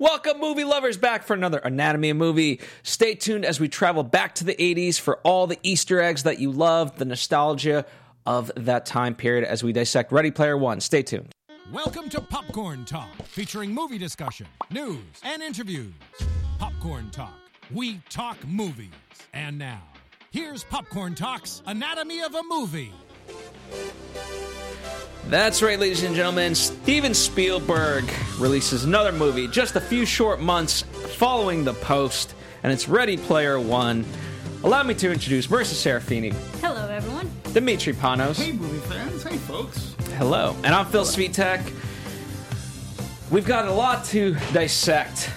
Welcome, movie lovers, back for another Anatomy of Movie. Stay tuned as we travel back to the 80s for all the Easter eggs that you loved, the nostalgia of that time period as we dissect Ready Player One. Stay tuned. Welcome to Popcorn Talk, featuring movie discussion, news, and interviews. Popcorn Talk, we talk movies. And now, here's Popcorn Talk's Anatomy of a Movie. That's right, ladies and gentlemen. Steven Spielberg releases another movie just a few short months following The Post, and it's Ready Player One. Allow me to introduce Marissa Serafini, Hello, everyone. Dimitri Panos. Hey, movie fans. Hey, folks. Hello. And I'm Phil Svitek. We've got a lot to dissect.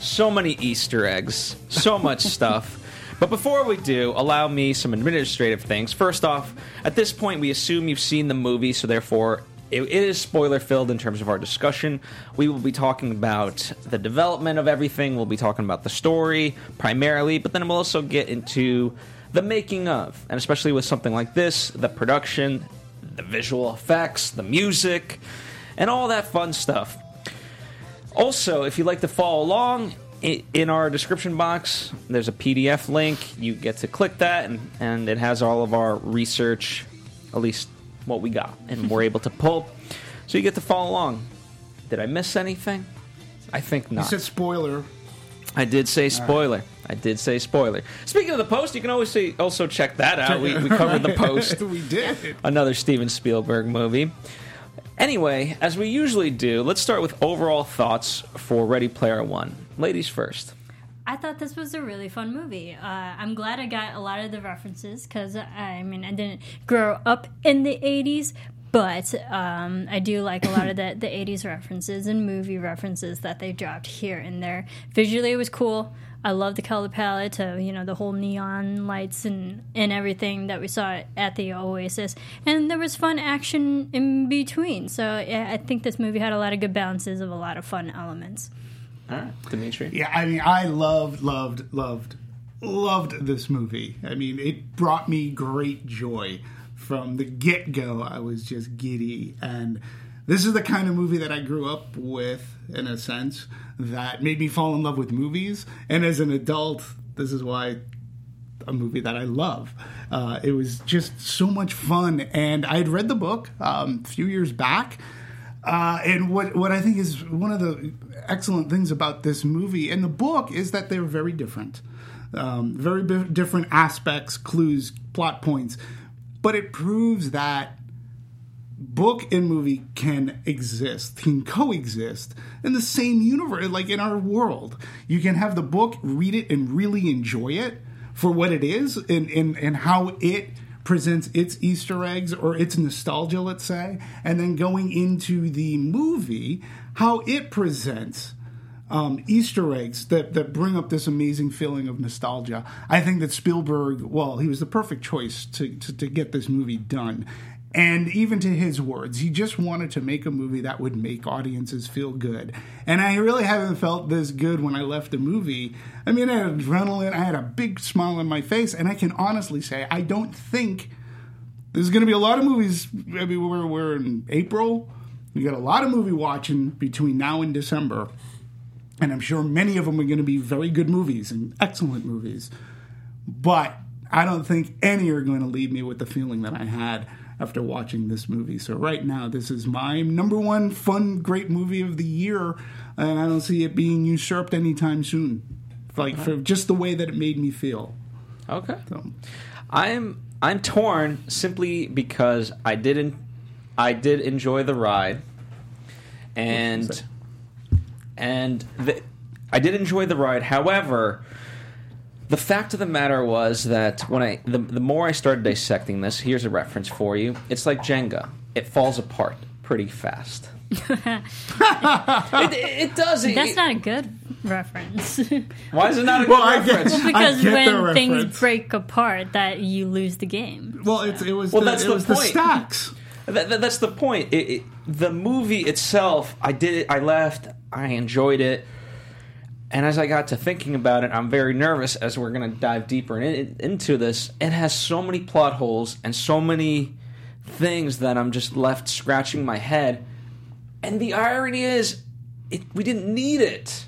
So many Easter eggs, so much stuff. But before we do, allow me some administrative things. First off, at this point, we assume you've seen the movie, so therefore, it, is spoiler filled in terms of our discussion. We will be talking about the development of everything, we'll be talking about the story primarily, but then we'll also get into the making of, and especially with something like this, the production, the visual effects, the music, and all that fun stuff. Also, if you'd like to follow along, in our description box, there's a PDF link. You get to click that, and, and it has all of our research, at least what we got, and we're able to pull. So you get to follow along. Did I miss anything? I think not. You said spoiler. I did say spoiler. I did say spoiler. Speaking of the post, you can always see, also check that out. We, we covered the post we did. another Steven Spielberg movie. Anyway, as we usually do, let's start with overall thoughts for Ready Player One. Ladies first. I thought this was a really fun movie. Uh, I'm glad I got a lot of the references because I mean I didn't grow up in the '80s, but um, I do like a lot of the the '80s references and movie references that they dropped here and there. Visually, it was cool. I love the color palette of you know the whole neon lights and and everything that we saw at the Oasis, and there was fun action in between. So yeah, I think this movie had a lot of good balances of a lot of fun elements. All right, Dimitri. Yeah, I mean, I loved, loved, loved, loved this movie. I mean, it brought me great joy from the get go. I was just giddy, and this is the kind of movie that I grew up with, in a sense, that made me fall in love with movies. And as an adult, this is why a movie that I love. Uh, it was just so much fun, and I had read the book um, a few years back. Uh, and what what I think is one of the excellent things about this movie and the book is that they're very different, um, very bi- different aspects, clues, plot points, but it proves that book and movie can exist, can coexist in the same universe, like in our world. You can have the book, read it, and really enjoy it for what it is and, and, and how it presents its Easter eggs or its nostalgia, let's say, and then going into the movie, how it presents um, Easter eggs that, that bring up this amazing feeling of nostalgia. I think that Spielberg, well, he was the perfect choice to, to, to get this movie done. And even to his words, he just wanted to make a movie that would make audiences feel good. And I really haven't felt this good when I left the movie. I mean, I had adrenaline, I had a big smile on my face, and I can honestly say I don't think there's going to be a lot of movies. Mean, we're, we're in April. We got a lot of movie watching between now and December. And I'm sure many of them are going to be very good movies and excellent movies. But I don't think any are going to leave me with the feeling that I had after watching this movie. So right now, this is my number one fun, great movie of the year, and I don't see it being usurped anytime soon. Like for just the way that it made me feel. Okay. So, I'm I'm torn simply because I didn't I did enjoy the ride, and and the, I did enjoy the ride. However, the fact of the matter was that when I the, the more I started dissecting this, here's a reference for you. It's like Jenga; it falls apart pretty fast. it, it does. It, That's not a good reference. Why is it not a good Well, I get- reference? because get the when things break apart, that you lose the game. well, it's, it was Well, the, that's it the was point. the stacks. That, that- that's the point. It, it, the movie itself, I did it. I left. I enjoyed it. And as I got to thinking about it, I'm very nervous as we're going to dive deeper in, into this. It has so many plot holes and so many things that I'm just left scratching my head. And the irony is, it, we didn't need it.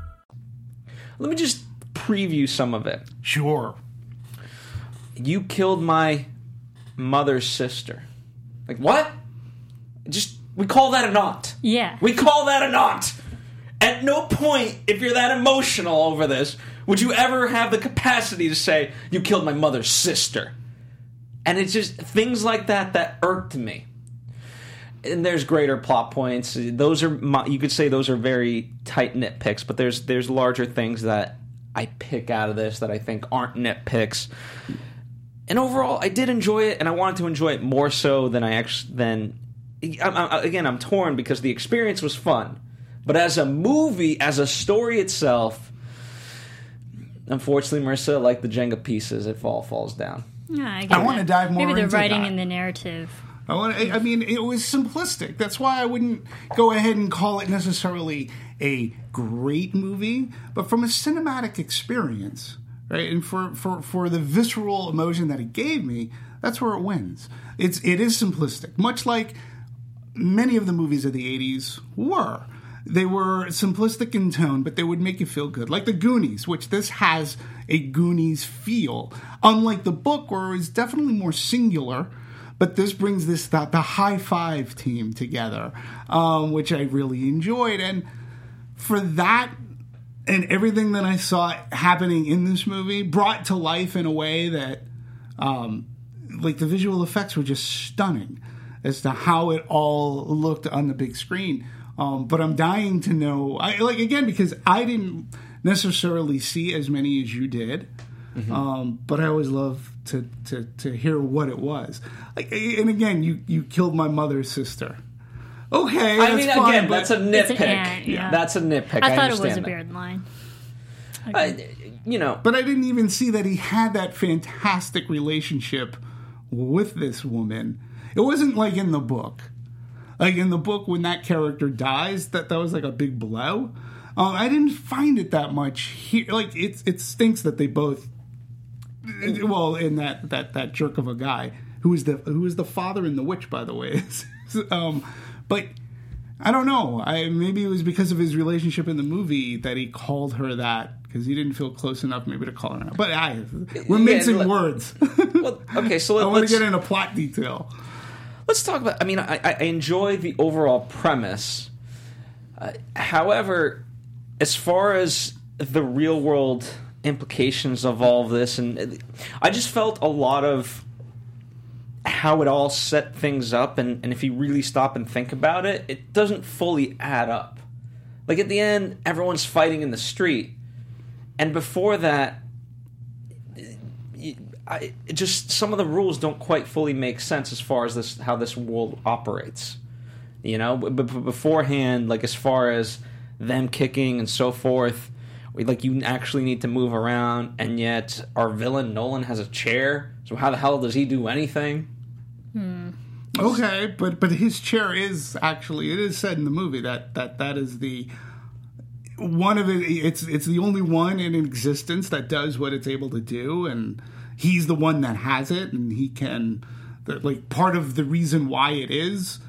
Let me just preview some of it. Sure. You killed my mother's sister. Like what? Just we call that a knot. Yeah. We call that a knot. At no point, if you're that emotional over this, would you ever have the capacity to say you killed my mother's sister. And it's just things like that that irked me. And there's greater plot points. Those are my, you could say those are very tight nitpicks, but there's there's larger things that I pick out of this that I think aren't nitpicks. And overall, I did enjoy it, and I wanted to enjoy it more so than I actually than. I'm, I'm, again, I'm torn because the experience was fun, but as a movie, as a story itself, unfortunately, Marissa, like the Jenga pieces, it all falls down. Yeah, I, get I wanna dive more Maybe the writing that. and the narrative. I, want, I mean, it was simplistic. That's why I wouldn't go ahead and call it necessarily a great movie, but from a cinematic experience, right? And for, for, for the visceral emotion that it gave me, that's where it wins. It's it is simplistic, much like many of the movies of the '80s were. They were simplistic in tone, but they would make you feel good, like the Goonies, which this has a Goonies feel. Unlike the book, where it was definitely more singular, but this brings this the, the high five team together, um, which I really enjoyed. And for that and everything that I saw happening in this movie, brought to life in a way that, um, like the visual effects were just stunning as to how it all looked on the big screen. Um, but I'm dying to know, I like again because I didn't necessarily see as many as you did. Um, but I always love to, to to hear what it was. Like, and again, you you killed my mother's sister. Okay, I that's mean, fine, again, that's a nitpick. ant, yeah. That's a nitpick. I thought it was understand a that. beard line. I- you know, But I didn't even see that he had that fantastic relationship with this woman. It wasn't like in the book. Like in the book, when that character dies, that that was like a big blow. Um, I didn't find it that much here. Like it, it stinks that they both. Well, in that that that jerk of a guy who is the who is the father in the witch, by the way. um, but I don't know. I maybe it was because of his relationship in the movie that he called her that because he didn't feel close enough maybe to call her that. But I, we're Yeah, mincing let- words. well, okay, so I let, want let's to get into plot detail. let's talk about. I mean, I, I enjoy the overall premise. Uh, however, as far as the real world implications of all of this, and I just felt a lot of how it all set things up, and, and if you really stop and think about it, it doesn't fully add up. Like at the end, everyone's fighting in the street, and before that, I, just some of the rules don't quite fully make sense as far as this how this world operates. You know, but beforehand, like as far as them kicking and so forth, we, like you actually need to move around, and yet our villain Nolan has a chair. So how the hell does he do anything? Hmm. Okay, but but his chair is actually it is said in the movie that that that is the one of it. It's it's the only one in existence that does what it's able to do, and he's the one that has it, and he can. that, Like part of the reason why it is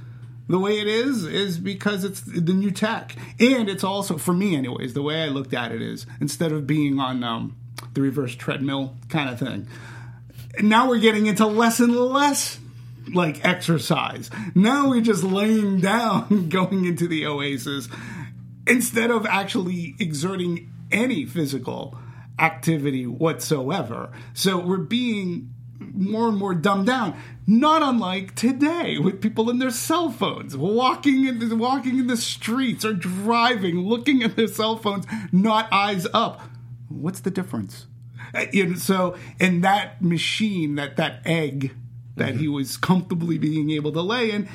the way it is is because it's the new tech, and it's also for me, anyways. The way I looked at it is instead of being on um, the reverse treadmill kind of thing, now we're getting into less and less like exercise. Now we're just laying down going into the oasis instead of actually exerting any physical activity whatsoever. So we're being more and more dumbed down. Not unlike today with people in their cell phones, walking in the, walking in the streets or driving, looking at their cell phones, not eyes up. What's the difference? Uh, know, so in that machine, that that egg that he was comfortably being able to lay in,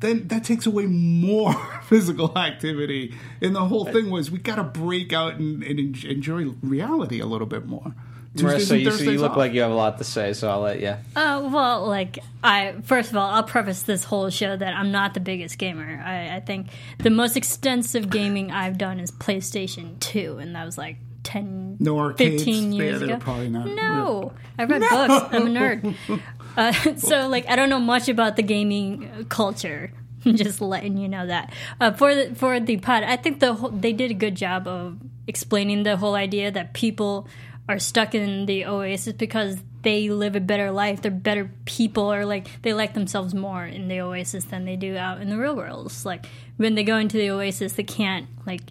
then that takes away more physical activity. And the whole thing was we got to break out and, and enjoy reality a little bit more. Tuesdays Marissa, you, so you look off. like you have a lot to say, so I'll let you. Uh, well, like I first of all, I'll preface this whole show that I'm not the biggest gamer. I, I think the most extensive gaming I've done is PlayStation Two, and that was like 10, No arcades? 15 years they're ago. probably not No, I read books. I'm a nerd. Uh, so, like, I don't know much about the gaming uh, culture. Just letting you know that uh, for the for the pod, I think the whole, they did a good job of explaining the whole idea that people are stuck in the oasis because they live a better life. They're better people, or like they like themselves more in the oasis than they do out in the real world. It's like when they go into the oasis, they can't like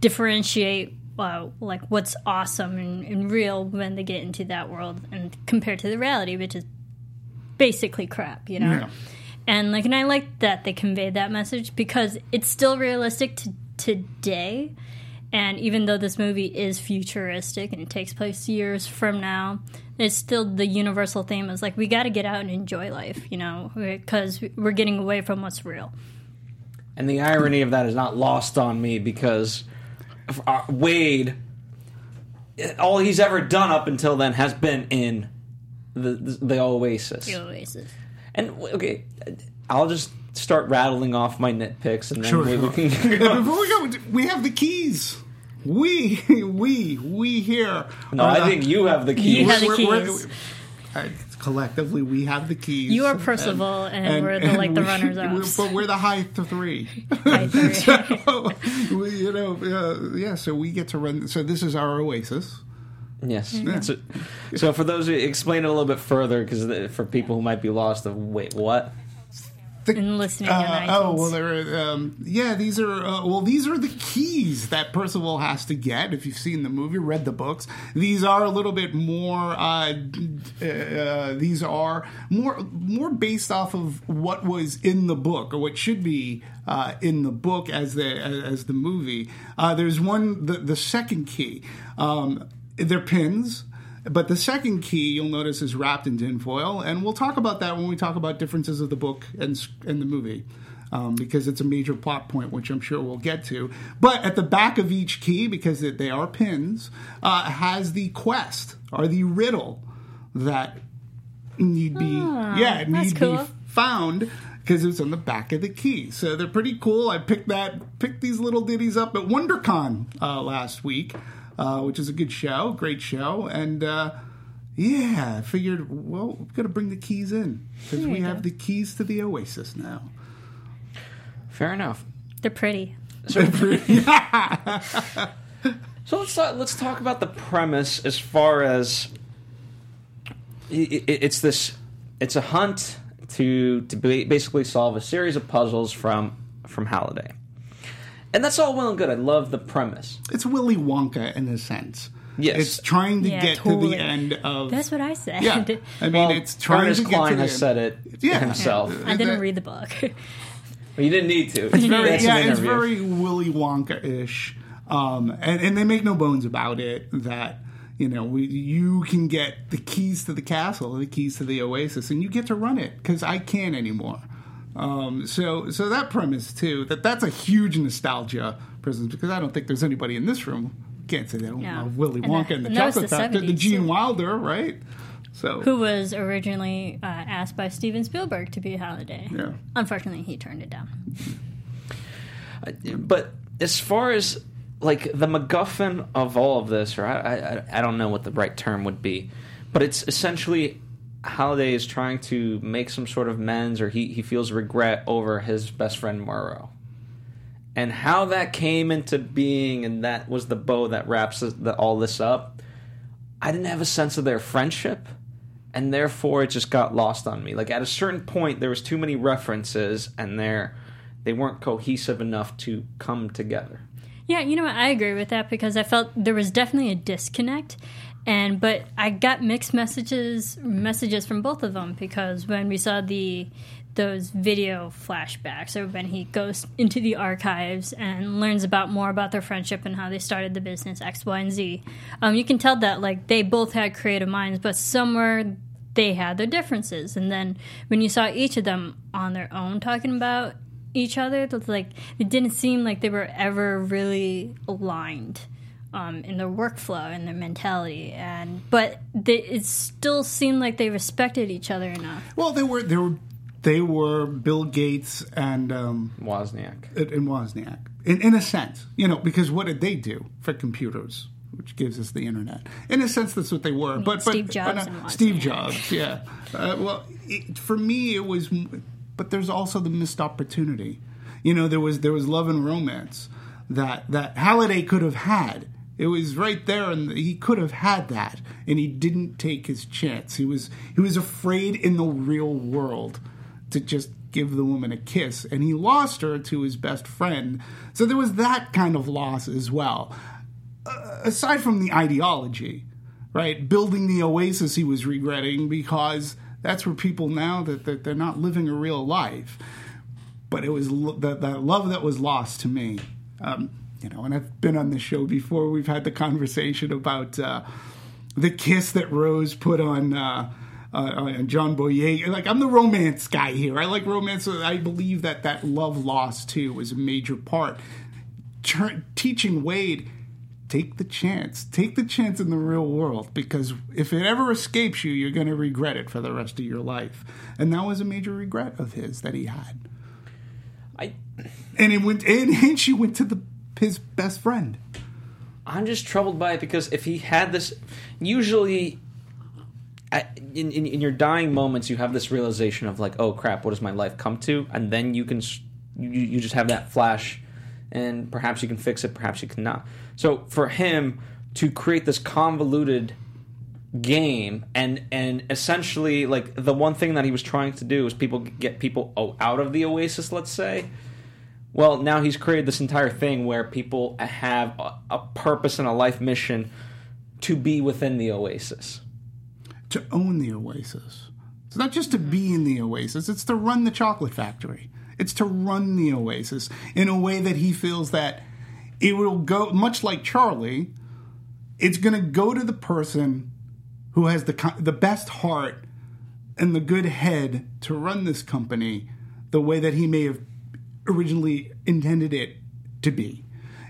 differentiate uh, like what's awesome and, and real when they get into that world and compared to the reality which is basically crap you know Yeah. and like and i like that they conveyed that message because it's still realistic to today and even though this movie is futuristic and it takes place years from now it's still the universal theme is like we got to get out and enjoy life you know because we're getting away from what's real And the irony of that is not lost on me because uh, Wade, all he's ever done up until then has been in the the, the Oasis. the oasis And okay, I'll just start rattling off my nitpicks, and then Sure, we, we can go. before we go, we have the keys. We, we, we here. No, I the- think you have the keys. You have the we're- we're- keys. uh, collectively, we have the keys. You are Percival, and we're the- like the runners-ups. But we're the high three. I agree. so, we, you know, uh, yeah. So we get to run. So this is our oasis. Yes. So, so for those, who explain it a little bit further, because for people who might be lost, of wait, what? The- And listening uh, oh well, there. Um, yeah, these are uh, well, these are the keys that Percival has to get. If you've seen the movie, read the books, these are a little bit more. Uh, uh, these are more more based off of what was in the book or what should be uh, in the book as the as the movie. Uh, there's one the the second key. Um, they're pins. But the second key you'll notice is wrapped in tinfoil, and we'll talk about that when we talk about differences of the book and and the movie, um, because it's a major plot point, which I'm sure we'll get to. But at the back of each key, because they- they are pins, uh, has the quest or the riddle that need be yeah Ah, need cool. be found because it's on the back of the key. So they're pretty cool. I picked that picked these little ditties up at WonderCon uh, last week, uh, which is a good show, great show, and uh, yeah, I figured well we've got to bring the keys in because we you have go. the keys to the Oasis now. Fair enough. They're pretty. So let's talk, let's talk about the premise as far as i- i- it's this it's a hunt to to basically solve a series of puzzles from from Halliday. And that's all well and good. I love the premise. It's Willy Wonka in a sense. Yes. it's trying to Yeah, get to the end of. That's what I said. yeah, I mean Well, it's trying Ernest to get Cline to the has end. said it Yeah. himself. I didn't read the book. Well, you didn't need to. It's very, yeah, it's very Willy Wonka ish, um, and and they make no bones about it that you know we, you can get the keys to the castle, the keys to the oasis, and you get to run it because I can't anymore. Um, so so that premise too that that's a huge nostalgia presence because I don't think there's anybody in this room can't say they don't No. love Willy Wonka and the and that was Chocolate the Factory, the Gene Wilder, right? So Who was originally uh, asked by Steven Spielberg to be Halliday. Yeah. Unfortunately, he turned it down. but as far as like the MacGuffin of all of this, or I, I, I don't know what the right term would be, but it's essentially Halliday is trying to make some sort of amends, or he, he feels regret over his best friend Morrow. And how that came into being, and that was the bow that wraps all this up. I didn't have a sense of their friendship, and therefore it just got lost on me. Like at a certain point, there was too many references, and there they weren't cohesive enough to come together. Yeah, you know what? I agree with that because I felt there was definitely a disconnect, and but I got mixed messages messages from both of them because when we saw the those video flashbacks or when he goes into the archives and learns about more about their friendship and how they started the business X, Y, and Z, um, you can tell that like they both had creative minds, but somewhere they had their differences. And then when you saw each of them on their own talking about each other, like it didn't seem like they were ever really aligned um, in their workflow and their mentality. And but they, it still seemed like they respected each other enough. Well, they were they were they were Bill Gates and um, Wozniak. and and Wozniak in in a sense, you know, because what did they do for computers? Which gives us the internet. In a sense, that's what they were. But, but Steve Jobs but, uh, and Steve Jobs, yeah. Uh, well, it, for me, it was. But there's also the missed opportunity. You know, there was there was love and romance that that Halliday could have had. It was right there, and he could have had that, and he didn't take his chance. He was he was afraid in the real world to just give the woman a kiss, and he lost her to his best friend. So there was that kind of loss as well. Uh, aside from the ideology, right? Building the oasis he was regretting because that's where people now that, that they're not living a real life. But it was that that love that was lost to me. Um, you know, and I've been on the show before. We've had the conversation about uh, the kiss that Rose put on. Uh, uh, on John Boyer, like I'm the romance guy here. I like romance. I believe that that love lost too was a major part. Teaching Wade, take the chance. Take the chance in the real world because if it ever escapes you, you're going to regret it for the rest of your life. And that was a major regret of his that he had. I And it went, and, and she went to the his best friend. I'm just troubled by it because if he had this, usually, in, in in your dying moments, you have this realization of like, oh crap, what does my life come to? And then you can you, you just have that flash, and perhaps you can fix it, perhaps you cannot. So for him to create this convoluted game and and essentially like the one thing that he was trying to do is people get people out of the oasis let's say well, now he's created this entire thing where people have a, a purpose and a life mission to be within the oasis. to own the oasis. It's not just to be in the oasis, it's to run the chocolate factory. It's to run the oasis in a way that he feels that it will go, much like Charlie, it's going to go to the person who has the, the best heart and the good head to run this company the way that he may have originally intended it to be.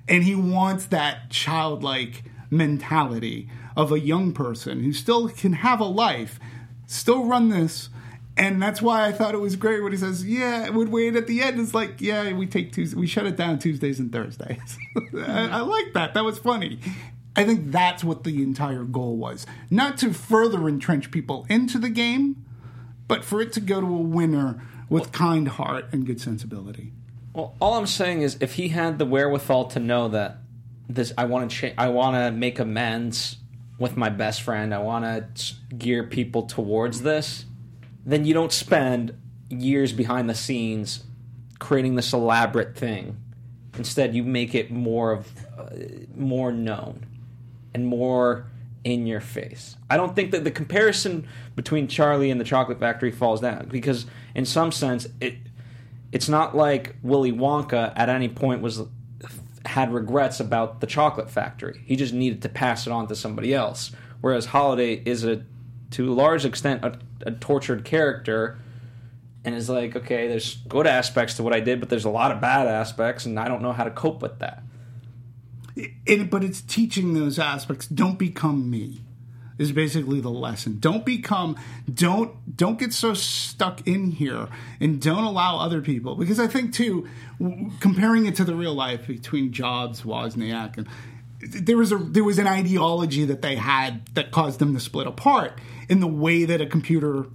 And he wants that childlike mentality of a young person who still can have a life, still run this. And that's why I thought it was great when he says, "Yeah." When Wade at the end It's like, "Yeah, we take Tuesday, we shut it down Tuesdays and Thursdays." I, I like that. That was funny. I think that's what the entire goal was, not to further entrench people into the game, but for it to go to a winner with kind heart and good sensibility. Well, all I'm saying is if he had the wherewithal to know that this I want to cha- I want to make amends with my best friend, I want to gear people towards this, then you don't spend years behind the scenes creating this elaborate thing. Instead, you make it more of uh, more known and more in your face. I don't think that the comparison between Charlie and the Chocolate Factory falls down because in some sense it it's not like Willy Wonka at any point was had regrets about the chocolate factory. He just needed to pass it on to somebody else. Whereas Halliday is a to a large extent a, a tortured character and is like, okay, there's good aspects to what I did, but there's a lot of bad aspects and I don't know how to cope with that. it, but it's teaching those aspects. Don't become me. Is basically the lesson. Don't become. Don't don't get so stuck in here, and don't allow other people. Because I think too, w- comparing it to the real life between Jobs, Wozniak, and there was a there was an ideology that they had that caused them to split apart in the way that a computer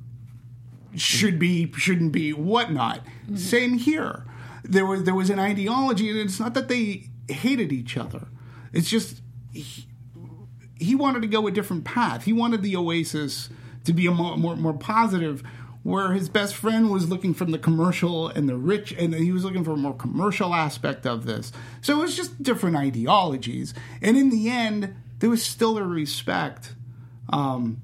should be, shouldn't be, whatnot. Mm-hmm. Same here. There was there was an ideology, and it's not that they hated each other. It's just he, he wanted to go a different path. He wanted the Oasis to be a more more, more positive. Where his best friend was looking from the commercial and the rich, and he was looking for a more commercial aspect of this. So it was just different ideologies. And in the end, there was still a respect um,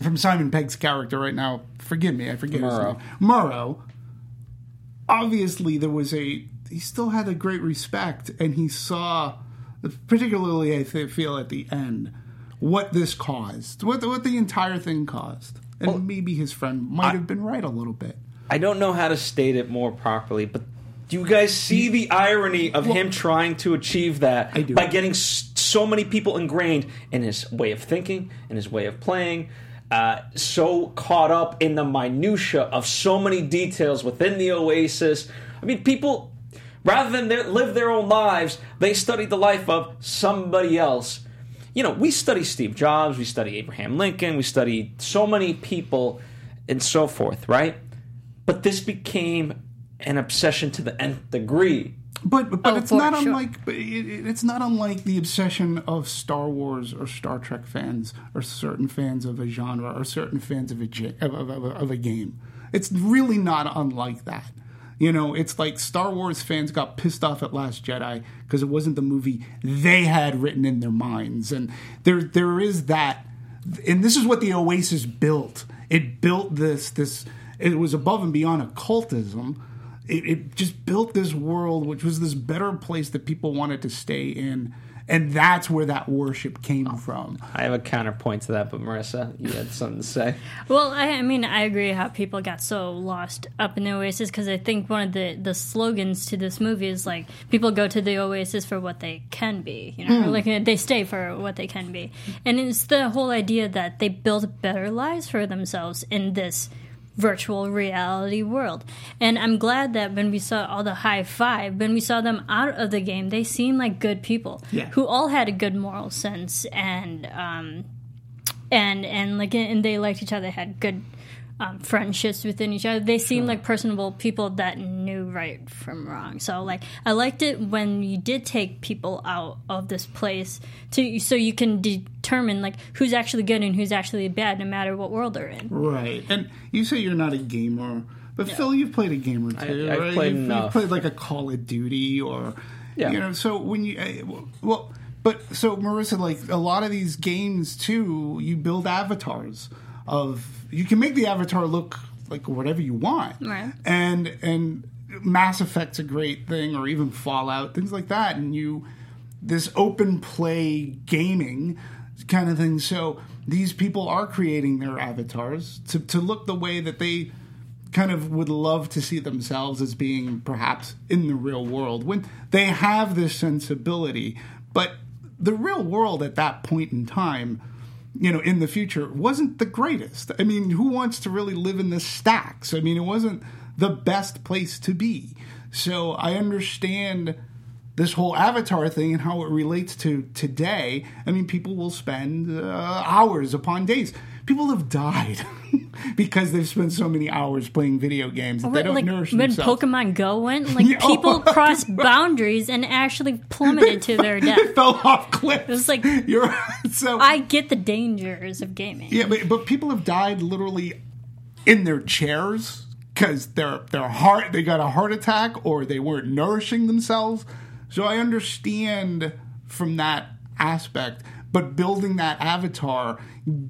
from Simon Pegg's character right now. Forgive me, I forget his name. Morrow. Obviously, there was a. He still had a great respect, and he saw, particularly I feel at the end, what this caused, what what the entire thing caused. and maybe his friend might have been right a little bit. I don't know how to state it more properly, but do you guys see the irony of him trying to achieve that I by getting so many people ingrained in his way of thinking, in his way of playing, uh, so caught up in the minutia of so many details within the Oasis? I mean, people, rather than their, live their own lives, they studied the life of somebody else. You know, we study Steve Jobs, we study Abraham Lincoln, we study so many people, and so forth, right? But this became an obsession to the nth degree. But but, but Oh, it's not sure. unlike it, it- it's not unlike the obsession of Star Wars or Star Trek fans or certain fans of a genre or certain fans of a ja- of, of, of, of a game. It's really not unlike that. You know, it's like Star Wars fans got pissed off at Last Jedi because it wasn't the movie they had written in their minds, and there there is that, and this is what the Oasis built. It built this this. It was above and beyond occultism it, it just built this world which was this better place that people wanted to stay in and that's where that worship came from. I have a counterpoint to that, but Marissa, you had something to say. Well, I, I mean, I agree how people got so lost up in the Oasis because I think one of the, the slogans to this movie is like people go to the Oasis for what they can be, you know, like uh, they stay for what they can be, and it's the whole idea that they build better lives for themselves in this virtual reality world. And I'm glad that when we saw all the high five, when we saw them out of the game, they seemed like good people Yeah. who all had a good moral sense and um, and and like and they liked each other had good um, friendships within each other. They seemed like personable people that knew right from wrong. So like i liked it when you did take people out of this place to so you can determine like who's actually good and who's actually bad no matter what world they're in. Right. And you say you're not a gamer but phil you've played a game or two I've right? played you've, enough. you've played like a call of duty or Yeah. you know so when you uh, well but so marissa like a lot of these games too you build avatars of you can make the avatar look like whatever you want. Right. and and mass effect's a great thing or even fallout things like that and you this open play gaming kind of thing. So these people are creating their avatars to, to look the way that they kind of would love to see themselves as being perhaps in the real world when they have this sensibility. But the real world at that point in time you know in the future wasn't the greatest. I mean who wants to really live in the stacks? I mean it wasn't the best place to be. So i understand this whole avatar thing and how it relates to today. I mean people will spend uh, hours upon days people have died because they've spent so many hours playing video games that they don't like nourish when themselves. Pokemon go went like Yeah. people crossed boundaries and actually plummeted to their they death fell off cliffs. It was like you're so i get the dangers of gaming. Yeah, but, but people have died literally in their chairs because their their heart they got a heart attack or they weren't nourishing themselves. So I understand from that aspect, but building that avatar,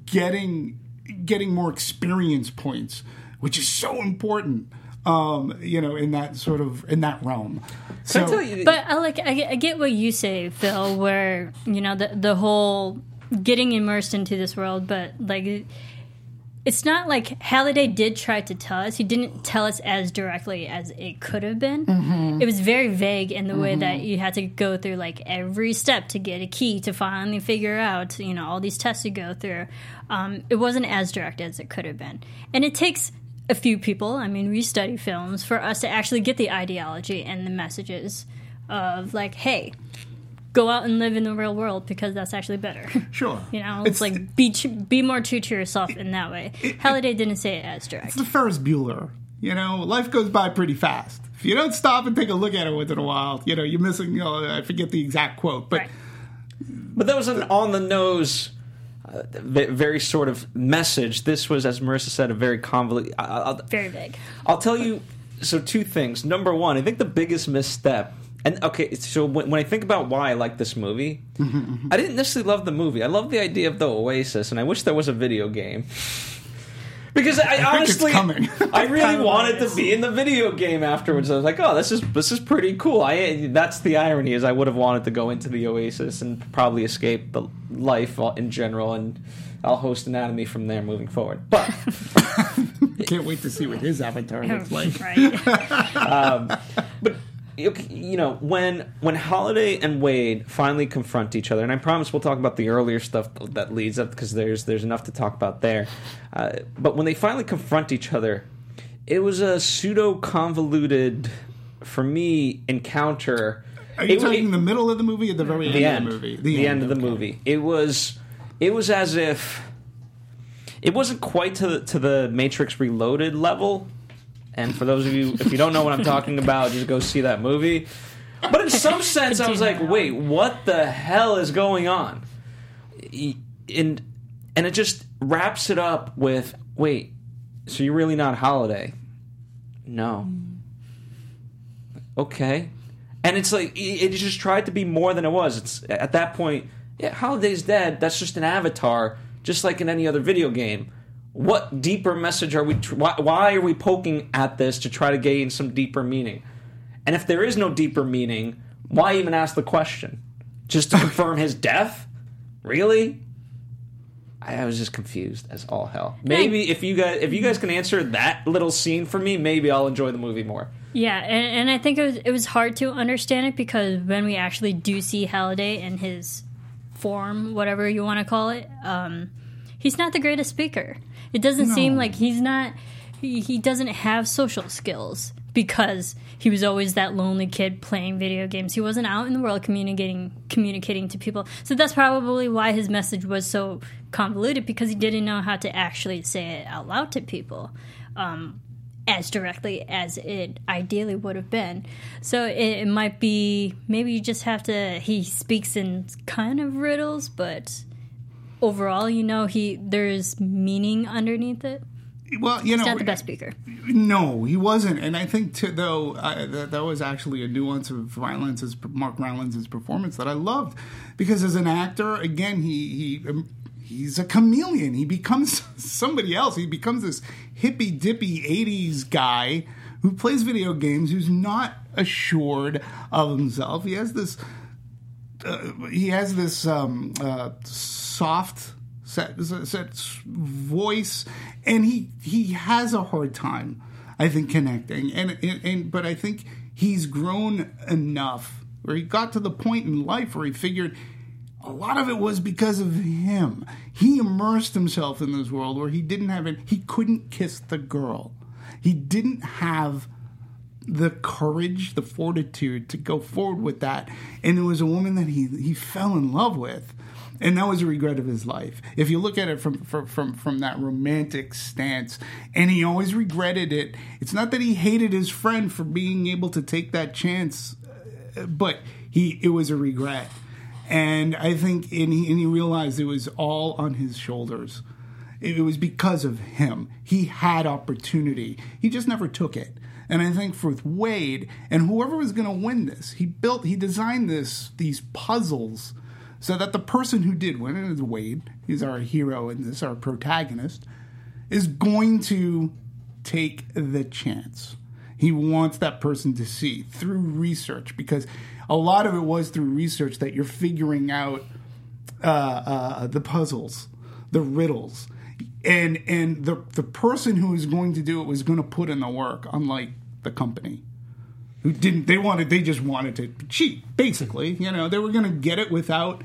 getting getting more experience points, which is so important. Um, you know, in that sort of in that realm. So Can I you? But I like I get, I get what you say, Phil. Where you know the the whole getting immersed into this world, but like it's not like Halliday did try to tell us. He didn't tell us as directly as it could have been. Mm-hmm. It was very vague in the way that you had to go through like every step to get a key to finally figure out you know all these tests you go through. Um, it wasn't as direct as it could have been, and it takes a few people. I mean, we study films for us to actually get the ideology and the messages of like, hey, go out and live in the real world because that's actually better. sure, You know, it's, like be tr- be more true to yourself in that way. Halliday didn't say it as direct. it's the Ferris Bueller. You know, life goes by pretty fast. If you don't stop and take a look at it once in a while, you know, you're missing. You know, I forget the exact quote, but Right. But that was an on the nose, uh, very sort of message. This was, as Marissa said, a very convoluted. I'll, Very big. I'll tell you. So two things. Number one, I think the biggest misstep. And okay, so when, when I think about why I like this movie, mm-hmm, mm-hmm. I didn't necessarily love the movie. I love the idea of the Oasis, and I wish there was a video game. Because I, it's honestly, coming. I really Kinda wanted like to be in the video game afterwards. I was like, "Oh, this is this is pretty cool." I that's the irony is I would have wanted to go into the Oasis and probably escape the life in general, and I'll host Anatomy from there moving forward. But Can't wait to see what his avatar looks like. right. Um, but you know when when Halliday and Wade finally confront each other, and I promise we'll talk about the earlier stuff that leads up because there's there's enough to talk about there. Uh, but when they finally confront each other, it was a pseudo convoluted, for me, encounter. Are you It- talking it- the middle of the movie or the very the end, end, of the movie? the, end, of the okay. movie. It was, it was as if it wasn't quite to the, to the Matrix Reloaded level. And for those of you, if you don't know what I'm talking about, just go see that movie. But in some sense, I was like, wait, what the hell is going on? And and it just wraps it up with, wait, so you're really not Halliday? No. Mm. Okay. And it's like it it just tried to be more than it was. It's at that point, yeah, Halliday's dead. That's just an avatar, just like in any other video game. What deeper message are we? Tr- why, why are we poking at this to try to gain some deeper meaning? And if there is no deeper meaning, why even ask the question? Just to confirm his death? Really? I I was just confused as all hell. Maybe if you guys if you guys can answer that little scene for me, maybe I'll enjoy the movie more. Yeah, and, and I think it was it was hard to understand it because when we actually do see Halliday in his form, whatever you want to call it, um, he's not the greatest speaker. It doesn't seem like he's not. He, he doesn't have social skills because he was always that lonely kid playing video games. He wasn't out in the world communicating communicating to people. So that's probably why his message was so convoluted because he didn't know how to actually say it out loud to people. Um, as directly as it ideally would have been. So it, it might be maybe you just have to. He speaks in kind of riddles, but overall, you know, he there's meaning underneath it. Well, you know, He's not the best speaker. No, he wasn't, and I think too, though uh, that, that was actually a nuance of Rylance's Mark Rylance's performance that I loved because as an actor, again, he he. Um, He's a chameleon. He becomes somebody else. He becomes this hippy dippy 80s guy who plays video games, who's not assured of himself. He has this uh, he has this um, uh, soft set, set voice, and he he has a hard time, I think, connecting. And, and and but I think he's grown enough where he got to the point in life where he figured a lot of it was because of him. He immersed himself in this world where he didn't have it. He couldn't kiss the girl. He didn't have the courage, the fortitude to go forward with that. And it was a woman that he he fell in love with. And that was a regret of his life. If you look at it from from from, from that romantic stance, and he always regretted it. It's not that he hated his friend for being able to take that chance, uh, but he it was a regret. And I think and he, and he realized it was all on his shoulders. It was because of him. He had opportunity. He just never took it. And I think for Wade and whoever was going to win this, he built, he designed this these puzzles so that the person who did win, and it's Wade, he's our hero in this, our protagonist, is going to take the chance. He wants that person to see through research because a lot of it was through research that you're figuring out uh, uh, the puzzles, the riddles, and and the the person who is going to do it was going to put in the work, unlike the company who didn't. They wanted. They just wanted to cheat. Basically, you know, they were going to get it without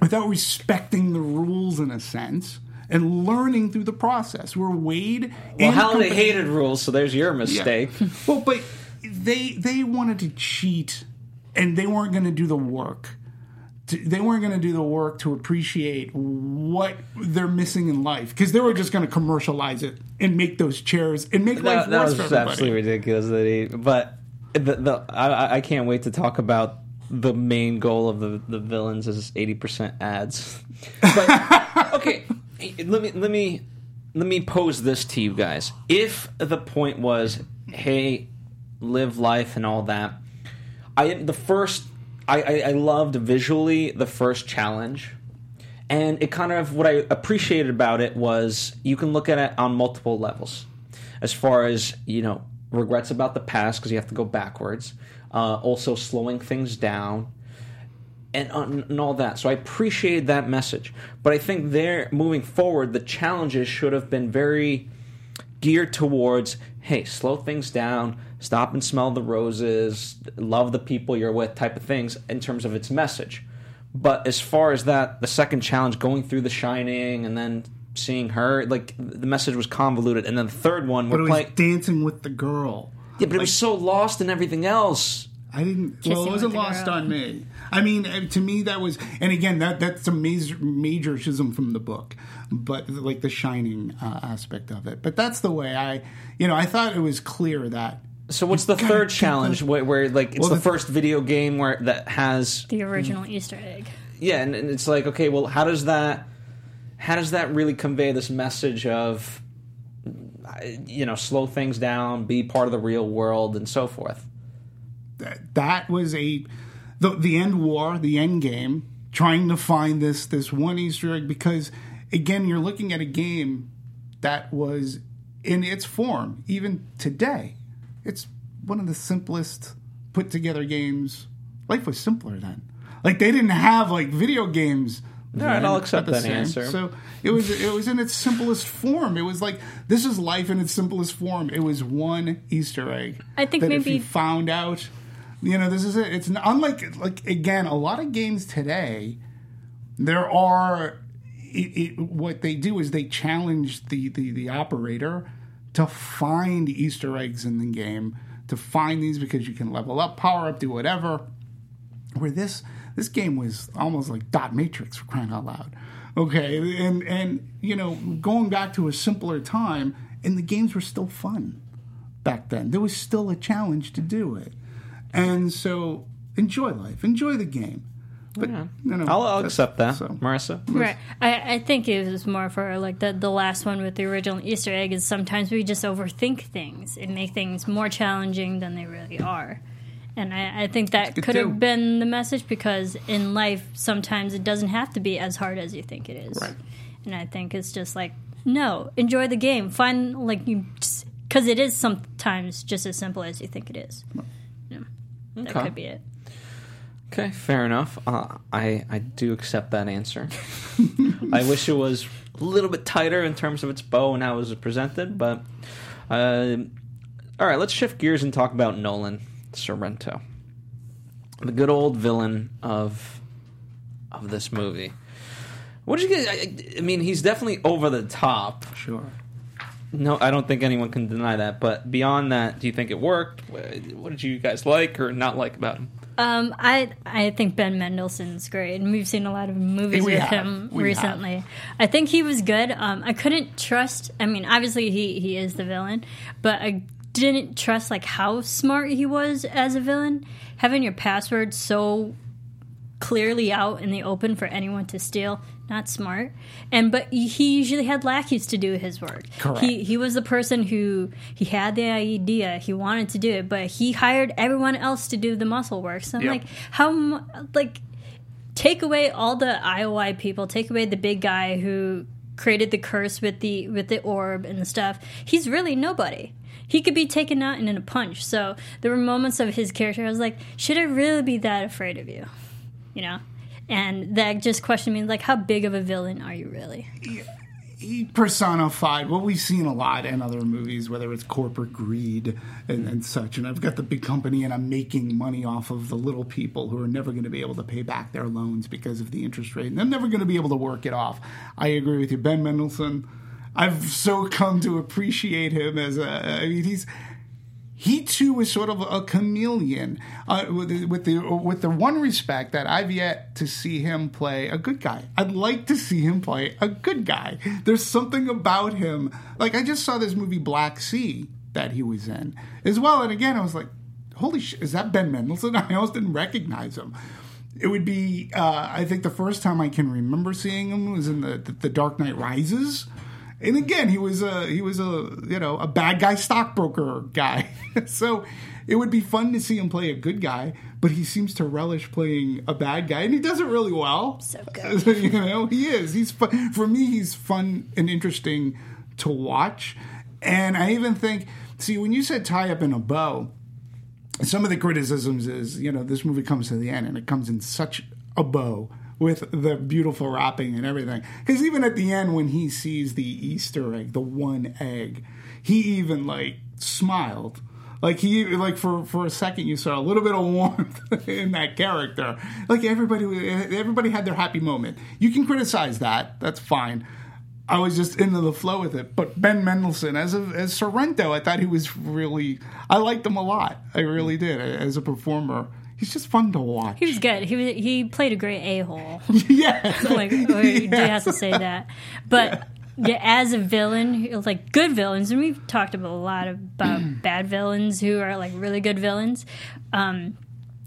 without respecting the rules in a sense and learning through the process. Where Wade Well, and Halliday company- hated rules, so there's your mistake. well, but they they wanted to cheat, and they weren't going to do the work. To, they weren't going to do the work to appreciate what they're missing in life because they were just going to commercialize it and make those chairs and make life that, that worse was for absolutely ridiculous. That he, but the, the I, I can't wait to talk about the main goal of the the villains is eighty percent ads. But okay, let me let me let me pose this to you guys. If the point was, hey, live life and all that, I the first I, I, I loved visually the first challenge. And it kind of what I appreciated about it was you can look at it on multiple levels, as far as you know regrets about the past because you have to go backwards, uh, also slowing things down, and, uh, and all that. So I appreciated that message, but I think there moving forward, the challenges should have been very geared towards hey, slow things down, stop and smell the roses, love the people you're with, type of things in terms of its message. But as far as that, the second challenge, going through The Shining and then seeing her, like the message was convoluted. And then the third one, But it we're was playing. dancing with the girl. Yeah, but it was so lost in everything else. I didn't. Kissing well, it wasn't lost girl. on me. I mean, uh, to me, that was, and again, that that's a major major schism from the book, but like the shining uh, aspect of it. But that's the way I, you know, I thought it was clear that So what's the gotta third challenge where, where like it's Well, the the- first video game where that has The original Easter egg. yeah, and, and it's like okay, well, how does that how does that really convey this message of uh, you know slow things down, be part of the real world, and so forth? that that was a the the end war, the end game, trying to find this this one Easter egg because again, you're looking at a game that was in its form even today. It's one of the simplest put together games. Life was simpler then. Like they didn't have like video games. All right, then I'll accept that same. answer. So it was it was in its simplest form. It was like this is life in its simplest form. It was one Easter egg. I think that if maybe- you found out, you know, this is it. It's unlike like again a lot of games today. There are it, it, what they do is they challenge the, the the operator to find Easter eggs in the game to find these because you can level up, power up, do whatever. Where this this game was almost like dot matrix for crying out loud. Okay and and you know going back to a simpler time and the games were still fun back then. There was still a challenge to do it. And so enjoy life. Enjoy the game but you know I'll, I'll accept that, so. Marissa. Right. I, I think it was more for like the, the last one with the original Easter egg is sometimes we just overthink things and make things more challenging than they really are. And I, I think that could have been the message because in life sometimes it doesn't have to be as hard as you think it is. Right. And I think it's just like no, enjoy the game. Find like you because it is sometimes just as simple as you think it is. Yeah. That could be it. Okay, fair enough. Uh, I I do accept that answer. I wish it was a little bit tighter in terms of its bow and how it was presented, but uh, all right. Let's shift gears and talk about Nolan Sorrento, the good old villain of of this movie. What did you get? I, I mean, he's definitely over the top. sure No, I don't think anyone can deny that. But beyond that, do you think it worked? What did you guys like or not like about him? Um, I I think Ben Mendelsohn's great, and we've seen a lot of movies with have. him We recently. I think he was good. Um, I couldn't trust. I mean, obviously he he is the villain, but I didn't trust like how smart he was as a villain. Having your password so clearly out in the open for anyone to steal. Not smart. And but he usually had lackeys to do his work. Correct. he he was the person who he had the idea. He wanted to do it but he hired everyone else to do the muscle work so i'm Yep. like how like take away all the ioi people. Take away the big guy who created the curse with the with the orb and the stuff. He's really nobody. He could be taken out in a punch. So there were moments of his character i was like should i really be that afraid of you you know and that just questioned me like how big of a villain are you really he personified what we've seen a lot in other movies, whether it's corporate greed and, and such. And I've got the big company and I'm making money off of the little people who are never going to be able to pay back their loans because of the interest rate. And they're never going to be able to work it off. I agree with you. Ben Mendelsohn, I've so come to appreciate him as a, I mean, he's, he too is sort of a chameleon, uh, with, the, with the with the one respect that I've yet to see him play a good guy. I'd like to see him play a good guy. There's something about him. Like I just saw this movie Black Sea that he was in as well, and again I was like, "Holy shit, is that Ben Mendelsohn?" I almost didn't recognize him. It would be, uh, I think, the first time I can remember seeing him was in the the, the Dark Knight Rises. And again, he was a he was a you know a bad guy stockbroker guy. so it would be fun to see him play a good guy, but he seems to relish playing a bad guy, and he does it really well. So good. you know, he is. He's fun. for me. He's fun and interesting to watch, and I even think. See, when you said tie up in a bow, some of the criticisms is you know this movie comes to the end and it comes in such a bow with the beautiful wrapping and everything because even at the end when he sees the easter egg the one egg he even like smiled like he like for for a second you saw a little bit of warmth in that character like everybody everybody had their happy moment you can criticize that that's fine I was just into the flow with it. But Ben Mendelsohn as a, as Sorrento, I thought he was really. I liked him a lot. I really did as a performer. He's just fun to watch. He was good. He was, he played a great a hole. yeah, like oh, you do have to say that. But yeah, as a villain, like good villains, and we've talked about a lot about bad villains who are like really good villains. Um,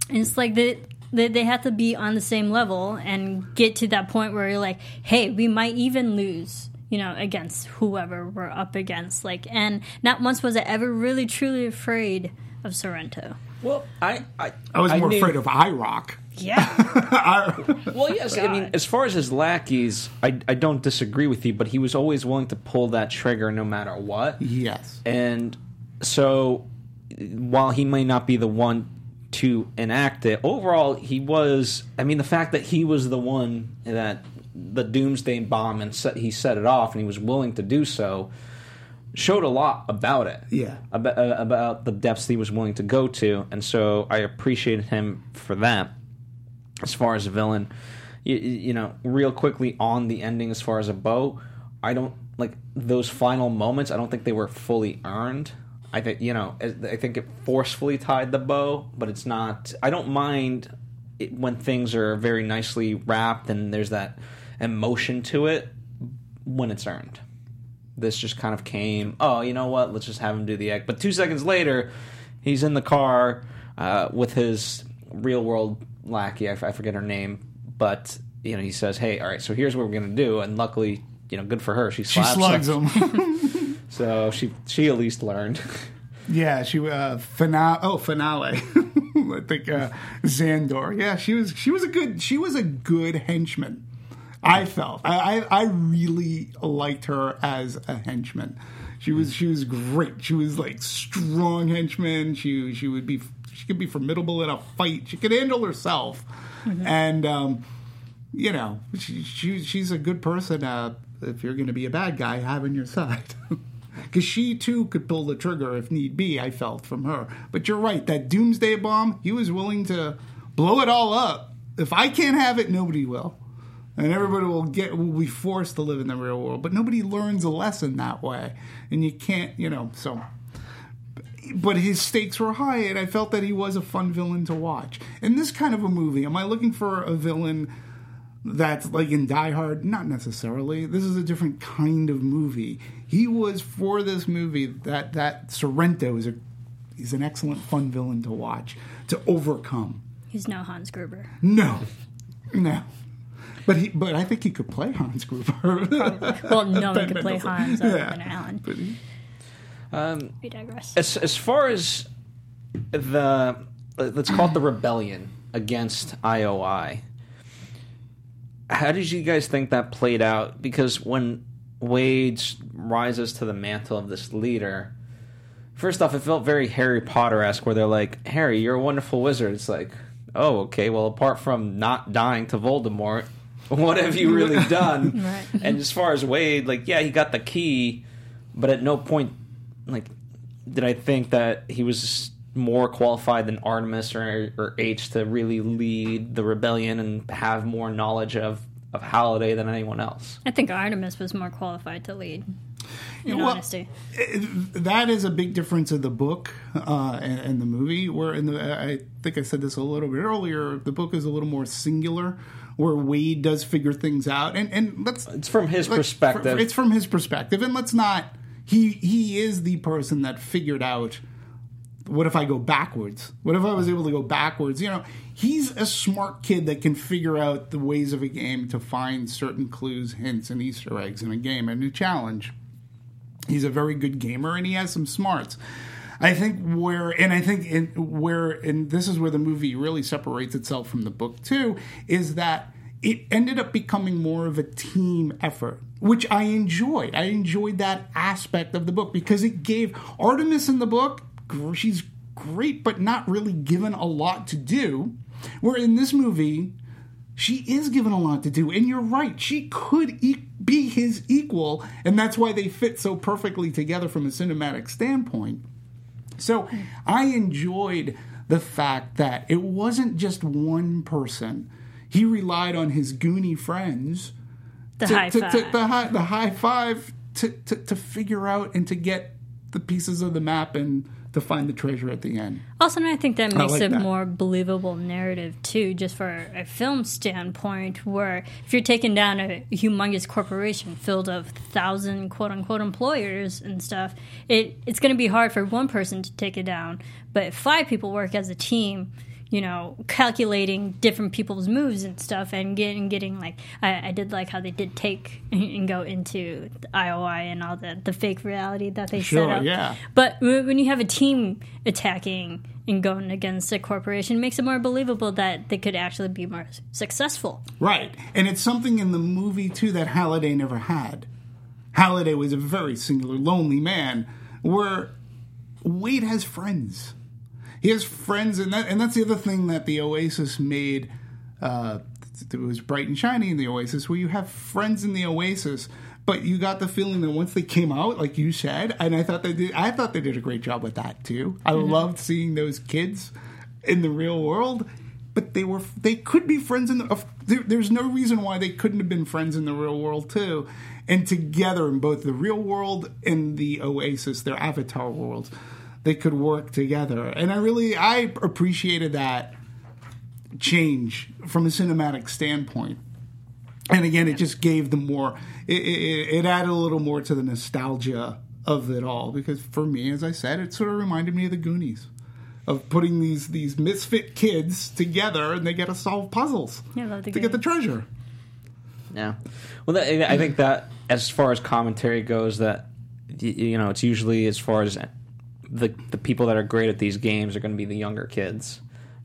and it's like the they, they have to be on the same level and get to that point where you're like, hey, we might even lose, you know, against whoever we're up against. Like, and not once was I ever really truly afraid of Sorrento. Well, I I, I was more mean- afraid of IROC. Yeah, Well, yes. I mean, as far as his lackeys, I I don't disagree with you, but he was always willing to pull that trigger no matter what. Yes. And so, while he may not be the one to enact it, overall, he was. I mean, the fact that he was the one that the doomsday bomb and set, he set it off, and he was willing to do so, showed a lot about it. Yeah. About, uh, about the depths he was willing to go to, and so I appreciated him for that. As far as a villain, you, you know, real quickly on the ending, as far as a bow, I don't like those final moments. I don't think they were fully earned. I think you know, I think it forcefully tied the bow, but it's not. I don't mind it when things are very nicely wrapped and there's that emotion to it when it's earned. This just kind of came. Oh, you know what? Let's just have him do the egg. But two seconds later, he's in the car uh, with his real world lackey. I, f- I forget her name, but you know he says, "Hey, all right, so here's what we're gonna do." And luckily, you know, good for her. She She slugs him. him. So she she at least learned. yeah, she uh F'Nale oh F'Nale. I think uh Zandor. Yeah, she was she was a good she was a good henchman. I felt. I, I I really liked her as a henchman. She was she was great. She was like strong henchman. She she would be she could be formidable in a fight. She could handle herself. And um you know, she, she she's a good person. Uh, if you're going to be a bad guy, have on your side, because she too could pull the trigger if need be. I felt from her. But you're right. That doomsday bomb, he was willing to blow it all up. If I can't have it, nobody will, and everybody will get will be forced to live in the real world. But nobody learns a lesson that way, and you can't, you know. So but his stakes were high, and I felt that he was a fun villain to watch. In this kind of a movie, am I looking for a villain that's like in Die Hard? Not necessarily. This is a different kind of movie. He was for this movie that that Sorrento is a he's an excellent fun villain to watch to overcome. he's no Hans Gruber. No, no. But he, but I think he could play Hans Gruber. Well, no one Ben could play Mendelsohn. Hans other Yeah. than Alan. But he- um, We digress. as as far as the let's call it the rebellion against IOI. How did you guys think that played out? Because when Wade rises to the mantle of this leader, first off, it felt very Harry Potter esque, where they're like, "Harry, you're a wonderful wizard." It's like, "Oh, okay. Well, apart from not dying to Voldemort, what have you really done?" Right. And as far as Wade, like, yeah, he got the key, but at no point, like, did I think that he was more qualified than Artemis or, or H to really lead the rebellion and have more knowledge of, of Halliday than anyone else. I think Artemis was more qualified to lead. In well, honesty, that is a big difference in the book uh, and, and the movie. Where in the, I think I said this a little bit earlier. The book is a little more singular, where Wade does figure things out, and and let's It's from his like, perspective. fr- it's from his perspective, and let's not. He he is the person that figured out. What if I go backwards? What if I was able to go backwards? You know, he's a smart kid that can figure out the ways of a game to find certain clues, hints, and Easter eggs in a game and a challenge. He's a very good gamer and he has some smarts. I think where, and I think in, where, and this is where the movie really separates itself from the book too, is that it ended up becoming more of a team effort, which I enjoyed. I enjoyed that aspect of the book because it gave Artemis in the book, she's great, but not really given a lot to do. Where in this movie, she is given a lot to do. And you're right, she could e- be his equal, and that's why they fit so perfectly together from a cinematic standpoint. So I enjoyed the fact that it wasn't just one person. He relied on his goony friends The to, high to- five. to- the high the high five to, to, to figure out and to get the pieces of the map and to find the treasure at the end. Also, and I think that makes like a that. more believable narrative too, just for a film standpoint. Where if you're taking down a humongous corporation filled of thousand quote unquote employers and stuff, it it's going to be hard for one person to take it down. But if five people work as a team, you know, calculating different people's moves and stuff, and getting getting like I, I did like how they did take and go into the IOI and all the the fake reality that they Sure, set up. yeah. But when you have a team attacking and going against a corporation, it makes it more believable that they could actually be more successful. Right. And it's something in the movie, too, that Halliday never had. Halliday was a very singular, lonely man, where Wade has friends. He has friends, and that, and that's the other thing that the Oasis made. Uh, it was bright and shiny in the Oasis, where you have friends in the Oasis, but you got the feeling that once they came out, like you said, and I thought they did. I thought they did a great job with that too. I loved seeing those kids in the real world, but they were they could be friends in the. of- There, there's no reason why they couldn't have been friends in the real world too, and together in both the real world and the Oasis, their avatar worlds, they could work together. And I really I appreciated that change from a cinematic standpoint. And again, it just gave the more. It, it, it added a little more to the nostalgia of it all because for me, as I said, it sort of reminded me of the Goonies, of putting these these misfit kids together and they get to solve puzzles Yeah, I love to get the treasure. Yeah. Well, that, I think that as far as commentary goes, that you know, it's usually as far as the the people that are great at these games are going to be the younger kids,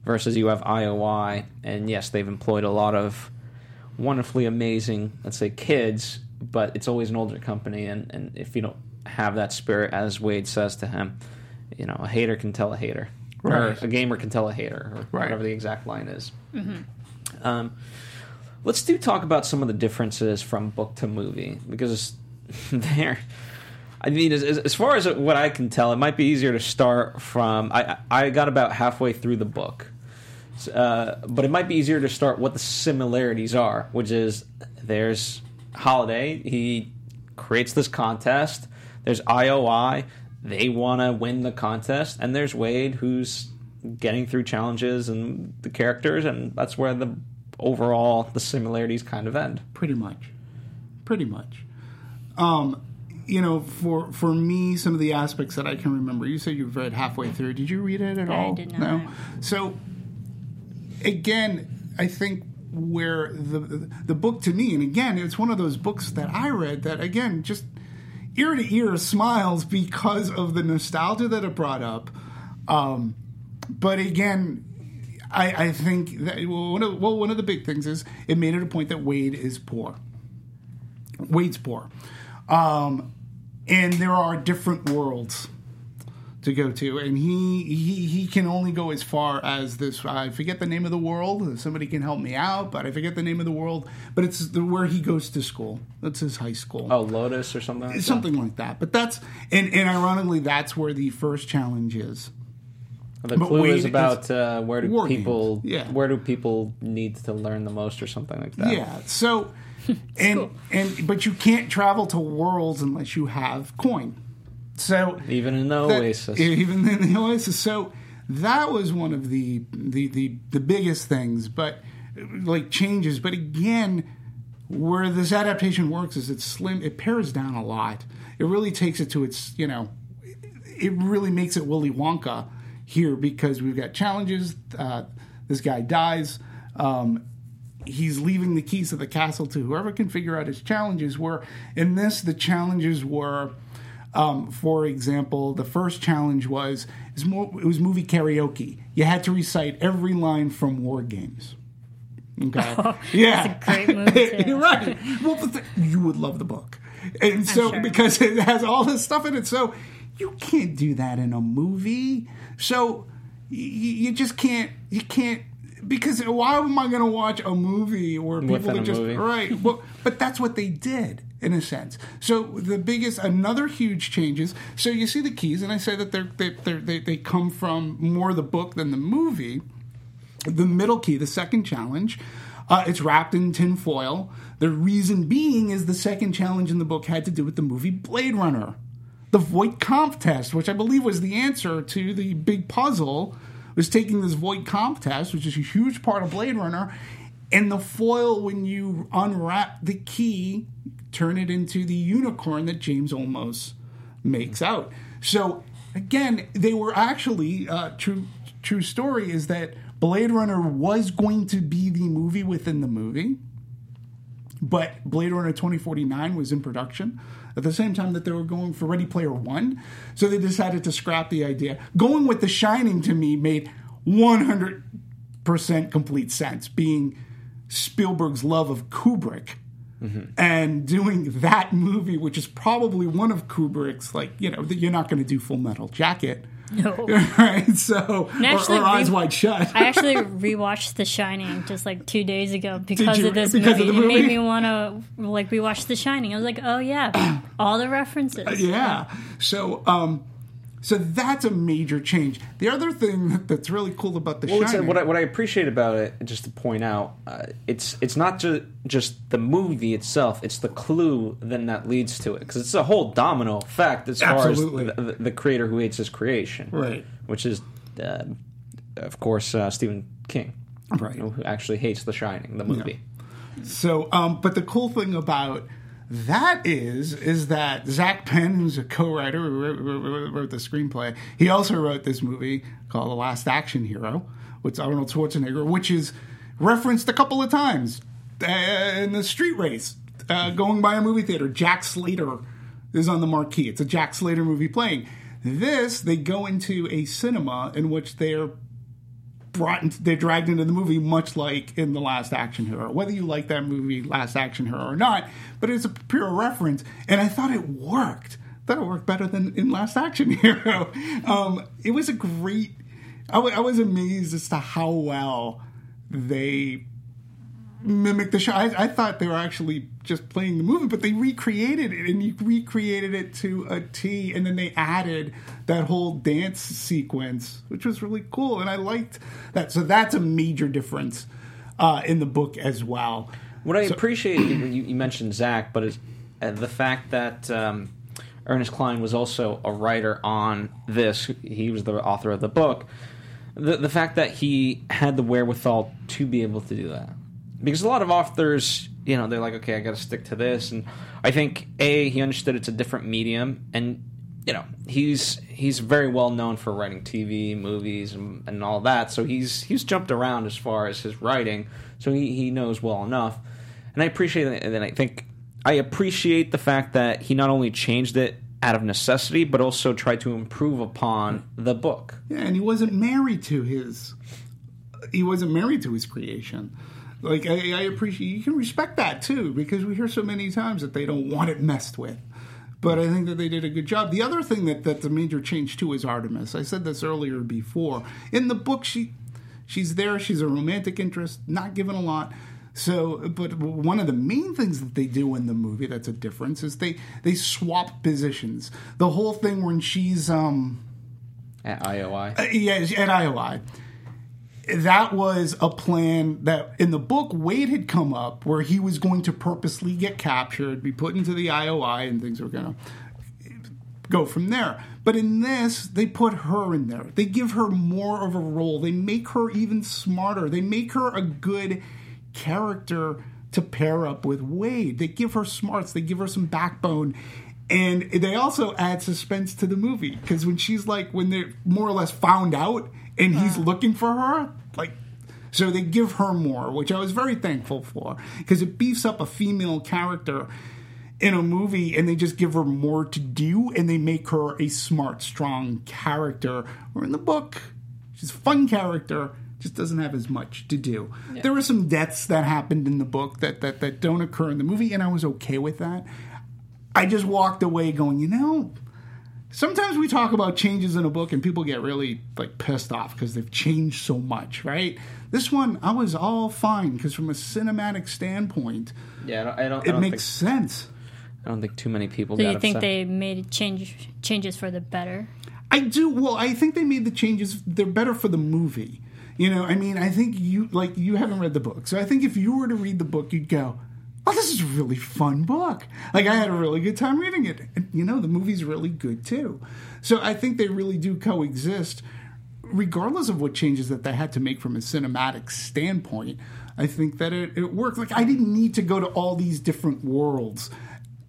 versus you have IOI, and yes, they've employed a lot of wonderfully amazing, let's say, kids, but it's always an older company, and and if you don't have that spirit, as Wade says to him, you know, a hater can tell a hater, Right. or a gamer can tell a hater, or Right. whatever the exact line is. Um, let's do talk about some of the differences from book to movie because there. I mean, as, as far as what I can tell, it might be easier to start from. I I got about halfway through the book, uh, but it might be easier to start what the similarities are, which is there's Halliday. He creates this contest. There's IOI. They want to win the contest, and there's Wade, who's getting through challenges and the characters, and that's where the overall the similarities kind of end. Pretty much, pretty much. Um, you know, for for me, some of the aspects that I can remember. You said you've read halfway through. Did you read it at I all? did not. No. So again, I think where the the book to me, and again, it's one of those books that I read that again just ear to ear smiles because of the nostalgia that it brought up. Um, but again, I, I think that well one, of, well, one of the big things is it made it a point that Wade is poor. Wade's poor. Um, and there are different worlds to go to, and he he he can only go as far as this. I forget the name of the world. Somebody can help me out, but I forget the name of the world. But it's the, where he goes to school. That's his high school. Oh, Lotus or something. Like that? Something like that, but that's and, and ironically, that's where the first challenge is. The But clue is about uh, where do people yeah. where do people need to learn the most or something like that. Yeah. So, and and but you can't travel to worlds unless you have coin. So Even in the that- Oasis. even in the Oasis. So that was one of the the the, the biggest things, but like changes. But again, where this adaptation works is it's slim. It pares down a lot. It really takes it to its you know. It really makes it Willy Wonka here because we've got challenges. Uh, this guy dies. Um, he's leaving the keys of the castle to whoever can figure out his challenges. were. in this, the challenges were Um, for example, the first challenge was it was, more, it was movie karaoke. You had to recite every line from War Games. Okay, yeah, That's a great movie, right. Well, you would love the book, and so sure. because it has all this stuff in it, so you can't do that in a movie. So you just can't. You can't because why am I going to watch a movie where people Within are just right? Well, but that's what they did in a sense. So the biggest, another huge changes. So you see the keys, and I say that they're, they they're, they they come from more the book than the movie. The middle key, the second challenge, uh, it's wrapped in tin foil. The reason being is the second challenge in the book had to do with the movie Blade Runner. The Voight Kampff test, which I believe was the answer to the big puzzle, was taking this Voight Kampff test, which is a huge part of Blade Runner, and the foil, when you unwrap the key, turn it into the unicorn that James Olmos makes out. So again, they were actually uh, true. True story is that Blade Runner was going to be the movie within the movie, but Blade Runner 2049 was in production at the same time that they were going for Ready Player One. So they decided to scrap the idea. Going with The Shining to me made 100% complete sense, being Spielberg's love of Kubrick. Mm-hmm. And doing that movie, which is probably one of Kubrick's, like, you know, that you're not going to do Full Metal Jacket. No. right? So, or, actually, or Eyes we- Wide Shut. I actually rewatched The Shining just like two days ago because you- of this because of movie. It made me want to like rewatch The Shining. I was like, oh yeah, all the references. yeah. So, um, so that's a major change. The other thing that's really cool about the Well, uh, Shining, what I, what I appreciate about it, just to point out, uh, it's it's not just just the movie itself; it's the clue then that leads to it, because it's a whole domino effect as Absolutely. far as the, the, the creator who hates his creation, Right. Which is, uh, of course, uh, Stephen King, Right. Who actually hates The Shining, the movie. So, um, but the cool thing about that is, is that Zach Penn, who's a co-writer, who wrote, the screenplay. He also wrote this movie called The Last Action Hero with Arnold Schwarzenegger, which is referenced a couple of times uh, in the street race uh, going by a movie theater. Jack Slater is on the marquee. It's a Jack Slater movie playing. This, they go into a cinema in which they're brought into, they're dragged into the movie much like in the last action hero. Whether you like that movie last action hero or not but it's a pure reference and i thought it worked. I thought it worked better than in last action hero. Um, it was a great I was amazed as to how well they mimic the show. I, I thought they were actually just playing the movie, but they recreated it and you recreated it to a T, and then they added that whole dance sequence, which was really cool, and I liked that. So that's a major difference uh, in the book as well. What I appreciate, you, you mentioned Zach, but uh, the fact that um, Ernest Cline was also a writer on this. He was the author of the book. The, the fact that he had the wherewithal to be able to do that. Because a lot of authors, you know, they're like, okay, I got to stick to this. And I think, A, he understood it's a different medium. And, you know, he's he's very well known for writing TV, movies, and, and all that. So he's he's jumped around as far as his writing. So he, he knows well enough and I appreciate it. And I think I appreciate the fact that he not only changed it out of necessity, but also tried to improve upon the book. Yeah, and he wasn't married to his. He wasn't married to his creation. Like I, I appreciate you can respect that too because we hear so many times that they don't want it messed with. But I think that they did a good job. The other thing that that's a major change too is Artemis. I said this earlier before. In the book, she she's there. She's a romantic interest, not given a lot. So, but one of the main things that they do in the movie that's a difference is they they swap positions. The whole thing when she's um At IOI. uh, yeah, at IOI. That was a plan that in the book Wade had come up where he was going to purposely get captured, be put into the IOI, and things were going to go from there. But in this, they put her in there. They give her more of a role. They make her even smarter. They make her a good character to pair up with Wade. They give her smarts. They give her some backbone. And they also add suspense to the movie because when she's like, when they're more or less found out and he's uh-huh. looking for her, like, so they give her more, which I was very thankful for because it beefs up a female character in a movie and they just give her more to do and they make her a smart, strong character. Or in the book, she's a fun character, just doesn't have as much to do. There were some deaths that happened in the book that, that, that don't occur in the movie, and I was okay with that. I just walked away going, you know, sometimes we talk about changes in a book and people get really like pissed off because they've changed so much, right? This one, I was all fine because from a cinematic standpoint, Yeah, I don't. I don't, I it don't makes think, sense. I don't think too many people. Do got you think upset. they made change changes for the better? I do. Well, I think they made the changes. They're better for the movie. You know, I mean, I think you like you haven't read the book, so I think if you were to read the book, you'd go, "Oh, this is a really fun book." Like I had a really good time reading it, and you know, the movie's really good too. So I think they really do coexist, regardless of what changes that they had to make from a cinematic standpoint. I think that it, it worked. Like I didn't need to go to all these different worlds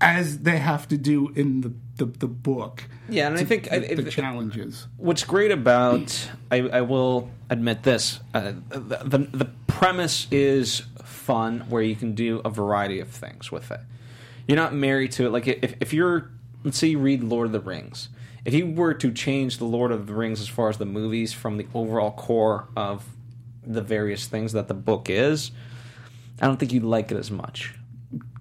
as they have to do in the the, the book. Yeah, and I to- think I- the, the it- challenges. What's great about I, I will admit this uh, the, the the premise is fun where you can do a variety of things with it. You're not married to it. Like if if you're let's say you read Lord of the Rings, if you were to change the Lord of the Rings as far as the movies from the overall core of the various things that the book is, I don't think you'd like it as much.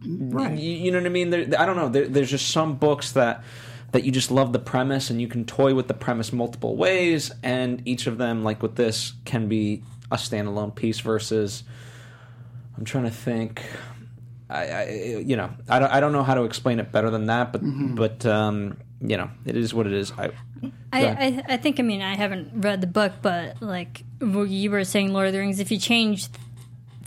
Right. You, you know what I mean? There, I don't know. There, there's just some books that that you just love the premise, and you can toy with the premise multiple ways, and each of them, like with this, can be a standalone piece. Versus, I'm trying to think. I, I you know, I don't, I don't know how to explain it better than that, but but um, you know, it is what it is. I, I, I I think I mean I haven't read the book, but like what you were saying, Lord of the Rings. If you change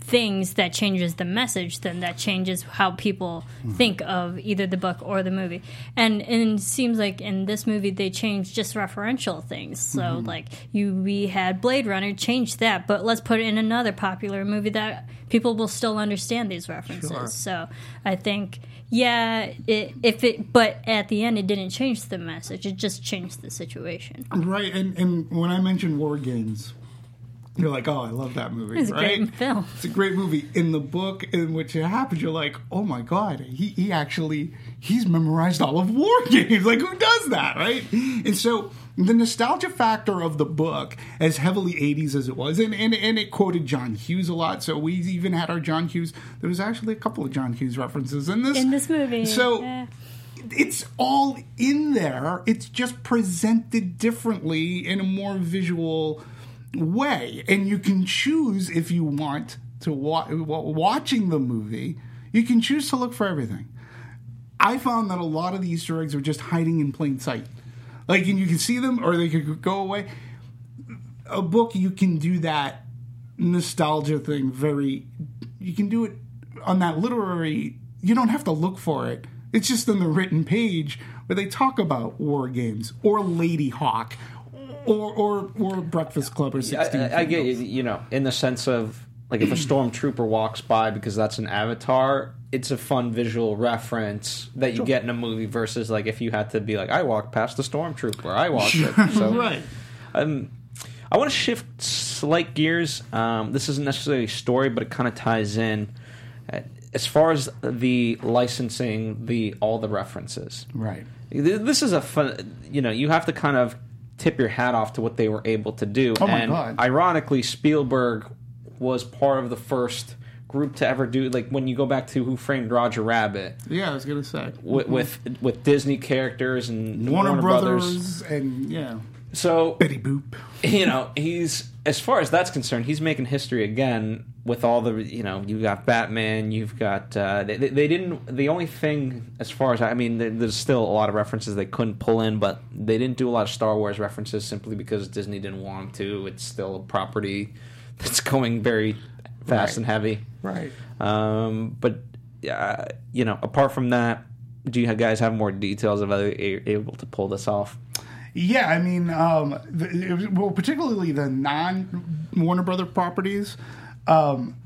things, that changes the message. Then that changes how people mm-hmm. think of either the book or the movie. And and it seems like in this movie they changed just referential things. So mm-hmm. like you we had Blade Runner, change that, but let's put it in another popular movie that people will still understand these references. Sure. So I think. Yeah, it, if it, but at the end, it didn't change the message. It just changed the situation. Right, and, and when I mentioned War Games, you're like, oh, I love that movie, It's a right? great film. It's a great movie. In the book in which it happens, you're like, oh my god, he, he actually he's memorized all of War Games. Like, who does that, right? And so the nostalgia factor of the book, as heavily 80s as it was, and, and, and it quoted John Hughes a lot. So we even had our John Hughes. There was actually a couple of John Hughes references in this in this movie. So yeah. it's all in there. It's just presented differently in a more visual way, and you can choose if you want to wa- wa- watching the movie. You can choose to look for everything. I found that a lot of the Easter eggs are just hiding in plain sight. Like, and you can see them, or they could go away. A book, you can do that nostalgia thing very. You can do it on that literary. You don't have to look for it. It's just in the written page where they talk about war games or Ladyhawke or or or Breakfast Club or Sixteen. I, I get you, you know, in the sense of like if a stormtrooper walks by because that's an avatar, it's a fun visual reference that you get in a movie versus like if you had to be like, I walked past the stormtrooper, I walked it. So right. um, I want to shift slight gears. Um, this isn't necessarily a story, but it kind of ties in. As far as the licensing, the all the references, Right. This is a fun. You know, you have to kind of tip your hat off to what they were able to do. Oh my and God. ironically, Spielberg was part of the first group to ever do. Like when you go back to Who Framed Roger Rabbit Yeah, I was gonna say with with, with Disney characters and Warner, Brothers, and yeah, So Betty Boop. you know, he's as far as that's concerned, he's making history again with all the you know, you've got Batman, you've got uh, they, they they didn't the only thing as far as I mean, there- there's still a lot of references they couldn't pull in, but they didn't do a lot of Star Wars references simply because Disney didn't want them to. It's still a property that's going very fast Right. and heavy. Right. Um, but uh, you know, apart from that, do you guys have more details of whether you're able to pull this off? Yeah, I mean, um, the, well, particularly the non Warner Brother properties. Um,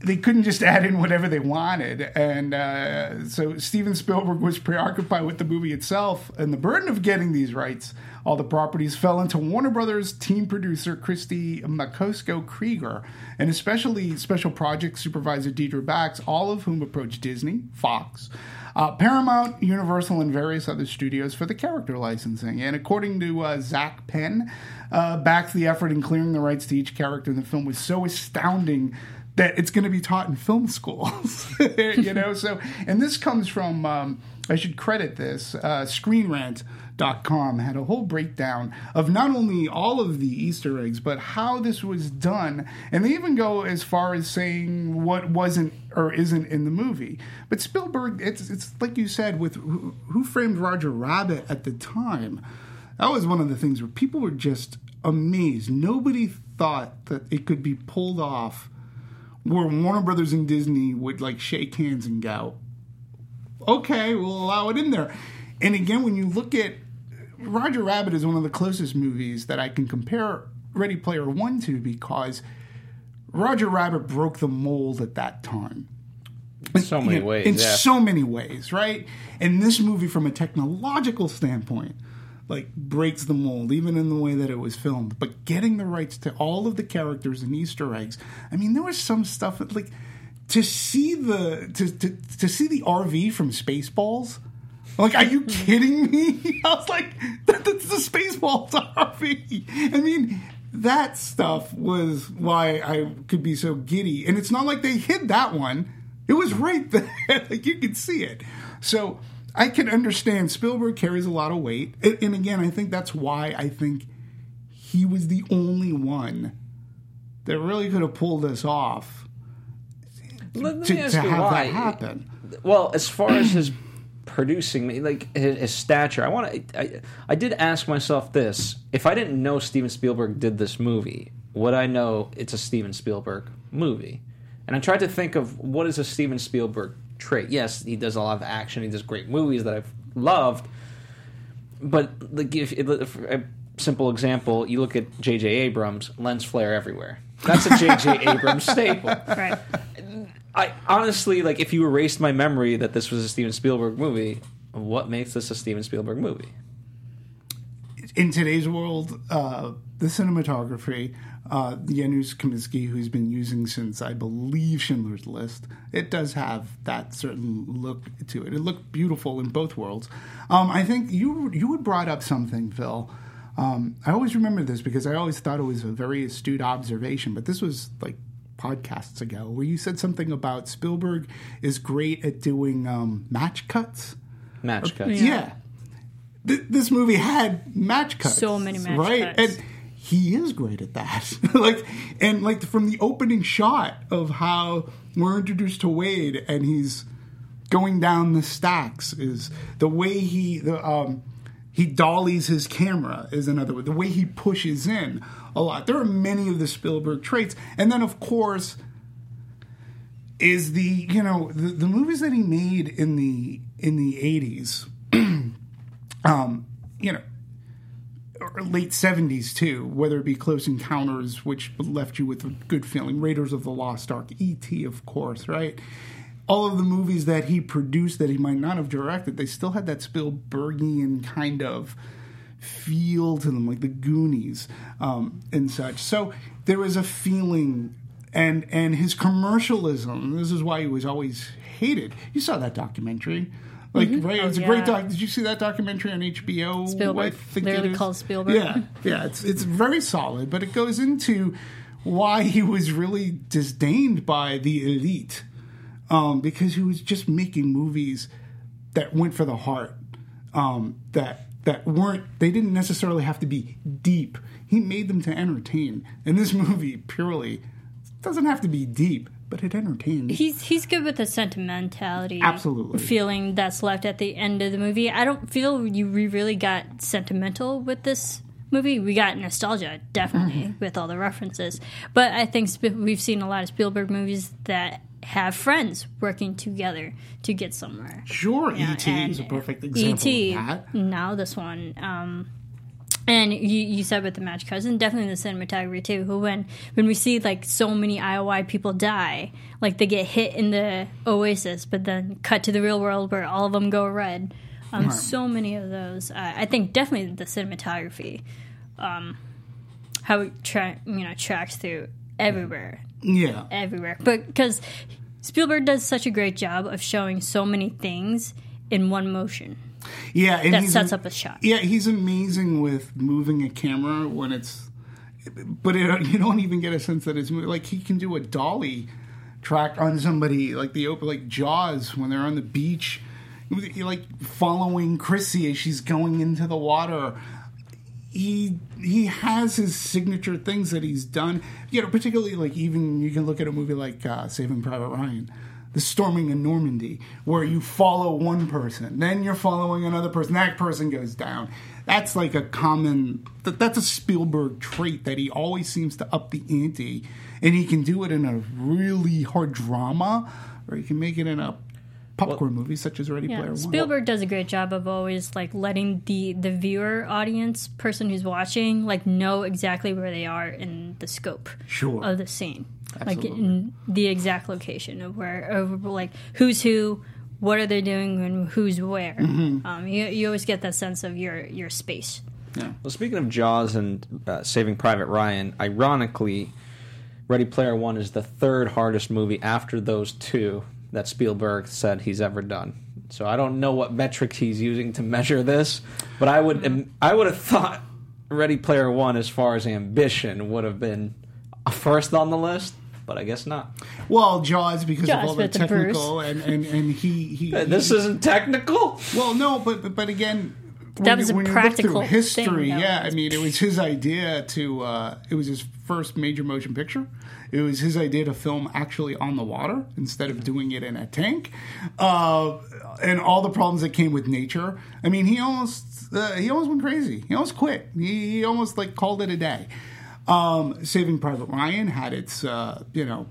they couldn't just add in whatever they wanted. And uh, so Steven Spielberg was preoccupied with the movie itself, and the burden of getting these rights, all the properties, fell into Warner Brothers team producer Kristie Macosko Krieger, and especially special project supervisor Deidre Bax, all of whom approached Disney, Fox, uh, Paramount, Universal, and various other studios for the character licensing. And according to uh, Zach Penn, uh, Bax, the effort in clearing the rights to each character in the film was so astounding that it's going to be taught in film schools. you know, so, and this comes from, um, I should credit this, uh, ScreenRant.com had a whole breakdown of not only all of the Easter eggs, but how this was done. And they even go as far as saying what wasn't or isn't in the movie. But Spielberg, it's, it's like you said, with Who, Who Framed Roger Rabbit at the time, that was one of the things where people were just amazed. Nobody thought that it could be pulled off where Warner Brothers and Disney would like shake hands and go, okay, we'll allow it in there. And again, when you look at Roger Rabbit is one of the closest movies that I can compare Ready Player One to because Roger Rabbit broke the mold at that time. In so many You know, ways. In yeah. so many ways, right? And this movie, from a technological standpoint, like breaks the mold, even in the way that it was filmed. But getting the rights to all of the characters and Easter eggs, I mean, there was some stuff that, like to see the to to, to see the RV from Spaceballs. Like, are you kidding me? I was like, that, that's the Spaceballs RV. I mean, that stuff was why I could be so giddy. And it's not like they hid that one. It was right there. like you could see it. So I can understand Spielberg carries a lot of weight. And, again, I think that's why I think he was the only one that really could have pulled this off Let me to, ask to you have why. that happen. Well, as far as his producing, me like his, his stature, I want to. I, I did ask myself this: if I didn't know Steven Spielberg did this movie, would I know it's a Steven Spielberg movie? And I tried to think of what is a Steven Spielberg trait. Yes, he does a lot of action. He does great movies that I've loved. But like, if, if a simple example, you look at J.J. Abrams, lens flare everywhere. That's a J.J. Abrams staple. Right. I honestly like if you erased my memory that this was a Steven Spielberg movie, what makes this a Steven Spielberg movie? in today's world, uh, the cinematography, uh, Janusz Kaminski, who's been using since I believe Schindler's List, it does have that certain look to it. It looked beautiful in both worlds. Um, I think you you had brought up something, Phil. Um, I always remember this because I always thought it was a very astute observation, but this was like podcasts ago where you said something about Spielberg is great at doing um, match cuts. Match cuts. Yeah. Th- this movie had match cuts. So many match right? cuts. And he is great at that. like and like from the opening shot of how we're introduced to Wade and he's going down the stacks is the way he the um he dollies his camera is another way. The way he pushes in a lot. There are many of the Spielberg traits. And then of course is the you know the, the movies that he made in the in the 80s um you know or late 70s too whether it be close encounters which left you with a good feeling raiders of the lost ark et of course right all of the movies that he produced that he might not have directed they still had that spielbergian kind of feel to them like the goonies um, and such so there was a feeling and and his commercialism this is why he was always hated you saw that documentary like right it was a great Mm-hmm. Oh, yeah. doc did you see that documentary on hbo Spielberg, literally called Spielberg. yeah yeah it's it's very solid but it goes into why he was really disdained by the elite um, because he was just making movies that went for the heart um, that that weren't they didn't necessarily have to be deep he made them to entertain and this movie purely doesn't have to be deep but it entertains He's he's good with the sentimentality, Absolutely. feeling that's left at the end of the movie. I don't feel you we really got sentimental with this movie. We got nostalgia, definitely, Mm-hmm. with all the references. But I think Sp- we've seen a lot of Spielberg movies that have friends working together to get somewhere. sure Yeah, et is a perfect example E.T. of that Now this one, um, and you, you said with the match cuts and definitely the cinematography too who when when we see like so many IOI people die like they get hit in the oasis but then cut to the real world where all of them go red um, so many of those uh, I think definitely the cinematography um, how it tra- you know tracks through everywhere Yeah. everywhere but because Spielberg does such a great job of showing so many things in one motion Yeah, and that sets up a shot Yeah, he's amazing with moving a camera when it's, but it, you don't even get a sense that it's moving. Like he can do a dolly track on somebody, like the open, like Jaws when they're on the beach, like following Chrissy as she's going into the water. He he has his signature things that he's done. You know, particularly like even you can look at a movie like uh, Saving Private Ryan the storming in Normandy, where you follow one person, then you're following another person, that person goes down. That's like a common, that, that's a Spielberg trait that he always seems to up the ante, and he can do it in a really hard drama, or he can make it in a popcorn movies such as Ready Player One. Spielberg does a great job of always like letting the the viewer, audience, person who's watching, like know exactly where they are in the scope Sure. of the scene, like in the exact location of where, of like who's who, what are they doing, and who's where. Mm-hmm. Um, you you always get that sense of your your space. Yeah. Well, speaking of Jaws and uh, Saving Private Ryan, ironically, Ready Player One is the third hardest movie after those two that Spielberg said he's ever done. So I don't know what metric he's using to measure this, but I would um, I would have thought Ready Player One, as far as ambition, would have been first on the list, but I guess not. well, Jaws because Jaws of all the with the technical and, and and he he. This he- isn't technical. Well, no, but but, but again, That when was a when you look practical history. thing, yeah, I mean, it was his idea to. Uh, it was his first major motion picture. It was his idea to film actually on the water instead of doing it in a tank, uh, and all the problems that came with nature. I mean, he almost uh, he almost went crazy. He almost quit. He, he almost like called it a day. Um, Saving Private Ryan had its, uh, you know,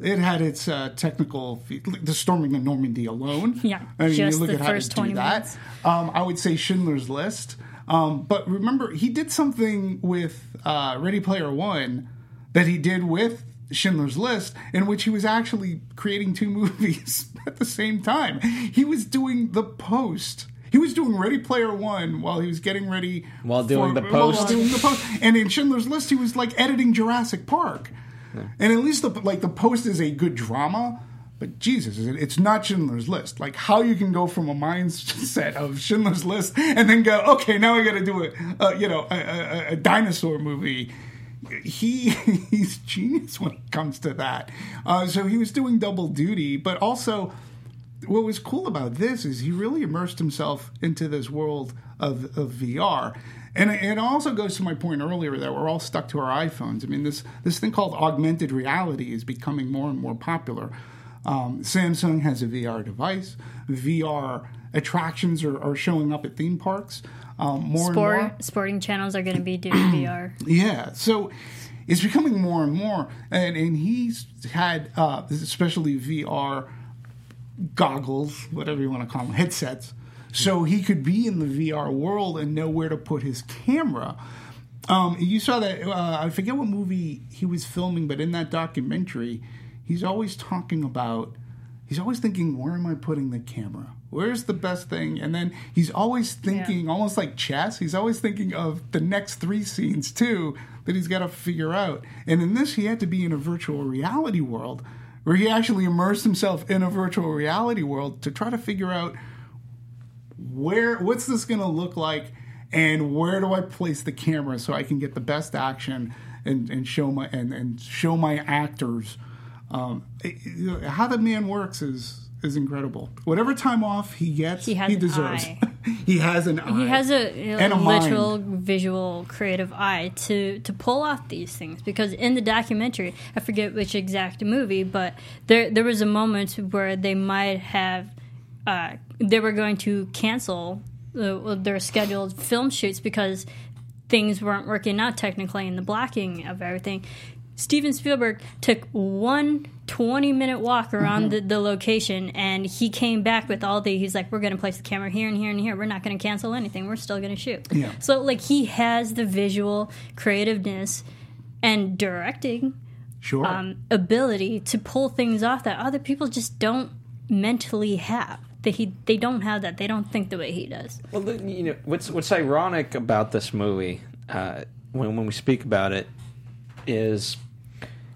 it had its uh, technical, the storming of Normandy alone. Yeah, I mean, just you look the at how first to do 20 that. Um, I would say Schindler's List. Um, but remember, he did something with uh, Ready Player One that he did with Schindler's List, in which he was actually creating two movies at the same time. He was doing the post. He was doing Ready Player One while he was getting ready While doing the while post? doing the post. And in Schindler's List, he was like editing Jurassic Park. And at least the like the post is a good drama. But Jesus, it's not Schindler's List. Like how you can go from a mindset of Schindler's List and then go, okay, now I got to do a, uh, you know, a, a, a dinosaur movie. He he's genius when it comes to that. Uh, so he was doing double duty, but also what was cool about this is he really immersed himself into this world of, of VR. And it also goes to my point earlier that we're all stuck to our iPhones. I mean, this this thing called augmented reality is becoming more and more popular. Um, Samsung has a VR device. VR attractions are, are showing up at theme parks um, more and more. Sporting channels are going to be doing VR. Yeah, so it's becoming more and more, and and he's had uh, especially VR goggles, whatever you want to call them, headsets, so he could be in the VR world and know where to put his camera. Um, you saw that uh, I forget what movie he was filming, but in that documentary, he's always talking about. He's always thinking, where am I putting the camera? Where's the best thing? And then he's always thinking, almost like chess. He's always thinking of the next three scenes too that he's got to figure out. And in this, he had to be in a virtual reality world where he actually immersed himself in a virtual reality world to try to figure out where what's this going to look like and where do I place the camera so I can get the best action and, and show my and, and show my actors um, it- you know, how the man works is is incredible. Whatever time off he gets, He has an deserves. he has an eye. He has a, And a literal visual creative eye to to pull off these things because in the documentary, I forget which exact movie, but there there was a moment where they might have uh, they were going to cancel uh, their scheduled film shoots because things weren't working out technically in the blocking of everything. Steven Spielberg took one 20 minute walk Mm-hmm. around the, the location and he came back with all the he's like we're going to place the camera here and here and here we're not going to cancel anything we're still going to shoot Yeah. so like he has the visual creativeness and directing Sure. um, ability to pull things off that other people just don't mentally have that he they don't have that they don't think the way he does Well, you know what's what's ironic about this movie uh, when when we speak about it is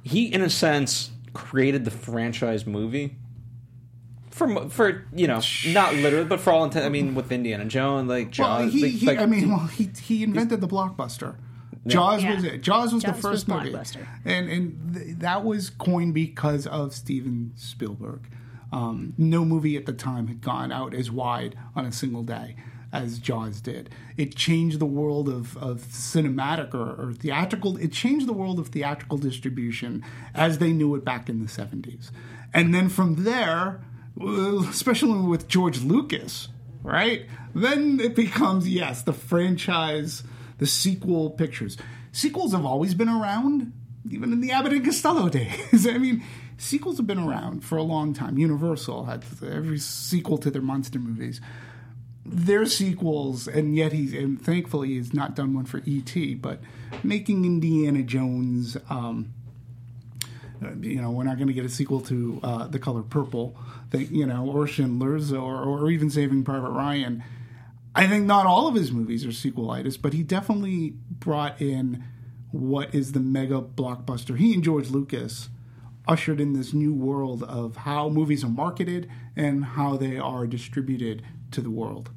he, in a sense, created the franchise movie. For for you know not literally, but for all intent, I mean with Indiana Jones, like Jaws. well, he, like, he, like- I mean, well, he he invented the blockbuster. Jaws Yeah. was it. Jaws was the first was movie, blockbuster. and and th- that was coined because of Steven Spielberg. Um, no movie at the time had gone out as wide on a single day as Jaws did. It changed the world of, of cinematic or, or theatrical. It changed the world of theatrical distribution as they knew it back in the seventies, and then from there, uh, especially with George Lucas, right? Then it becomes yes, the franchise, the sequel pictures. Sequels have always been around, even in the Abbott and Costello days. I mean, sequels have been around for a long time. Universal had every sequel to their monster movies. They're sequels, and yet he's and thankfully he's not done one for E.T. But making Indiana Jones. Um, uh, you know, we're not going to get a sequel to uh, The Color Purple, that you know, or Schindler's, or, or even Saving Private Ryan. I think not all of his movies are sequelitis, but he definitely brought in what is the mega blockbuster. He and George Lucas ushered in this new world of how movies are marketed and how they are distributed to the world.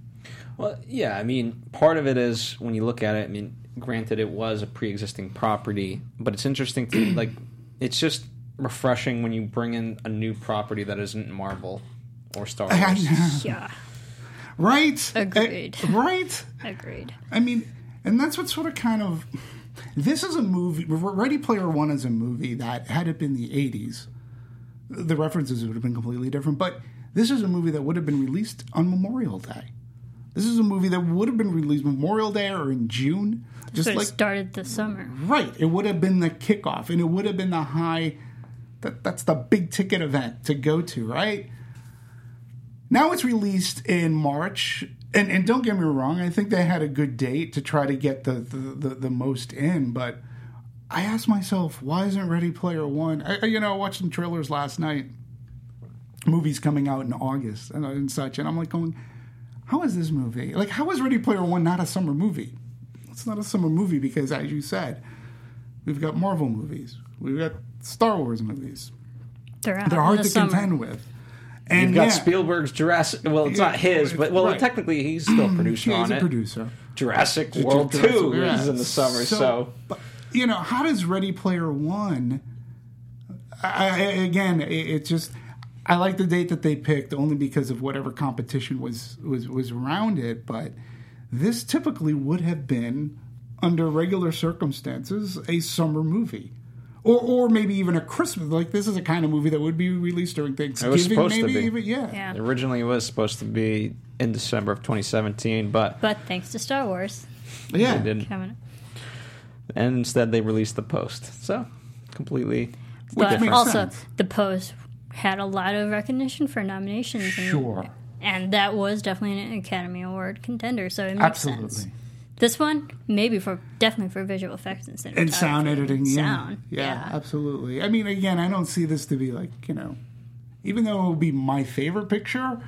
Well, yeah, I mean, part of it is when you look at it. I mean, granted, it was a pre-existing property, but it's interesting to like. It's just refreshing when you bring in a new property that isn't Marvel or Star Wars. yeah right? Agreed. Uh, right? agreed I mean, and that's what sort of kind of. This is a movie. Ready Player One is a movie that, had it been the 80s, the references would have been completely different. But this is a movie that would have been released on Memorial Day. This is a movie that would have been released Memorial Day or in June. Just so like it started the summer Right. It would have been the kickoff and it would have been the high that that's the big ticket event to go to, right? Now it's released in March. And, and don't get me wrong, I think they had a good date to try to get the, the, the, the most in, but I asked myself, why isn't Ready Player One? I- you know, I watched some trailers last night, movies coming out in August and, and such, and I'm like going, how is this movie? Like, how is Ready Player One not a summer movie? It's not a summer movie because, as you said, we've got Marvel movies, we've got Star Wars movies. they're out They're hard the to summer. contend with. And You've got yeah, Spielberg's Jurassic. Well, it's Yeah, not his, but well, right. technically he's still a producer yeah, on he's a it. producer. Jurassic World Jurassic- Two yeah. is in the summer, so, but, you know, how does Ready Player One? I, I, again, it, it just I like the date that they picked only because of whatever competition was was was around it. But this typically would have been under regular circumstances a summer movie. Or, or maybe even a Christmas. Like this is a kind of movie that would be released during Thanksgiving. supposed to maybe be. even yeah. yeah originally it was supposed to be in December of 2017, but but thanks to star wars Yeah. they didn't. coming And instead, they released the post. So completely. but also sense. the post had a lot of recognition for nominations and, Sure. and that was definitely an academy award contender so it makes sense this one maybe for definitely for visual effects and cinematography and sound editing. Yeah. sound yeah, absolutely. I mean, again, I don't see this to be like you know, even though it would be my favorite picture,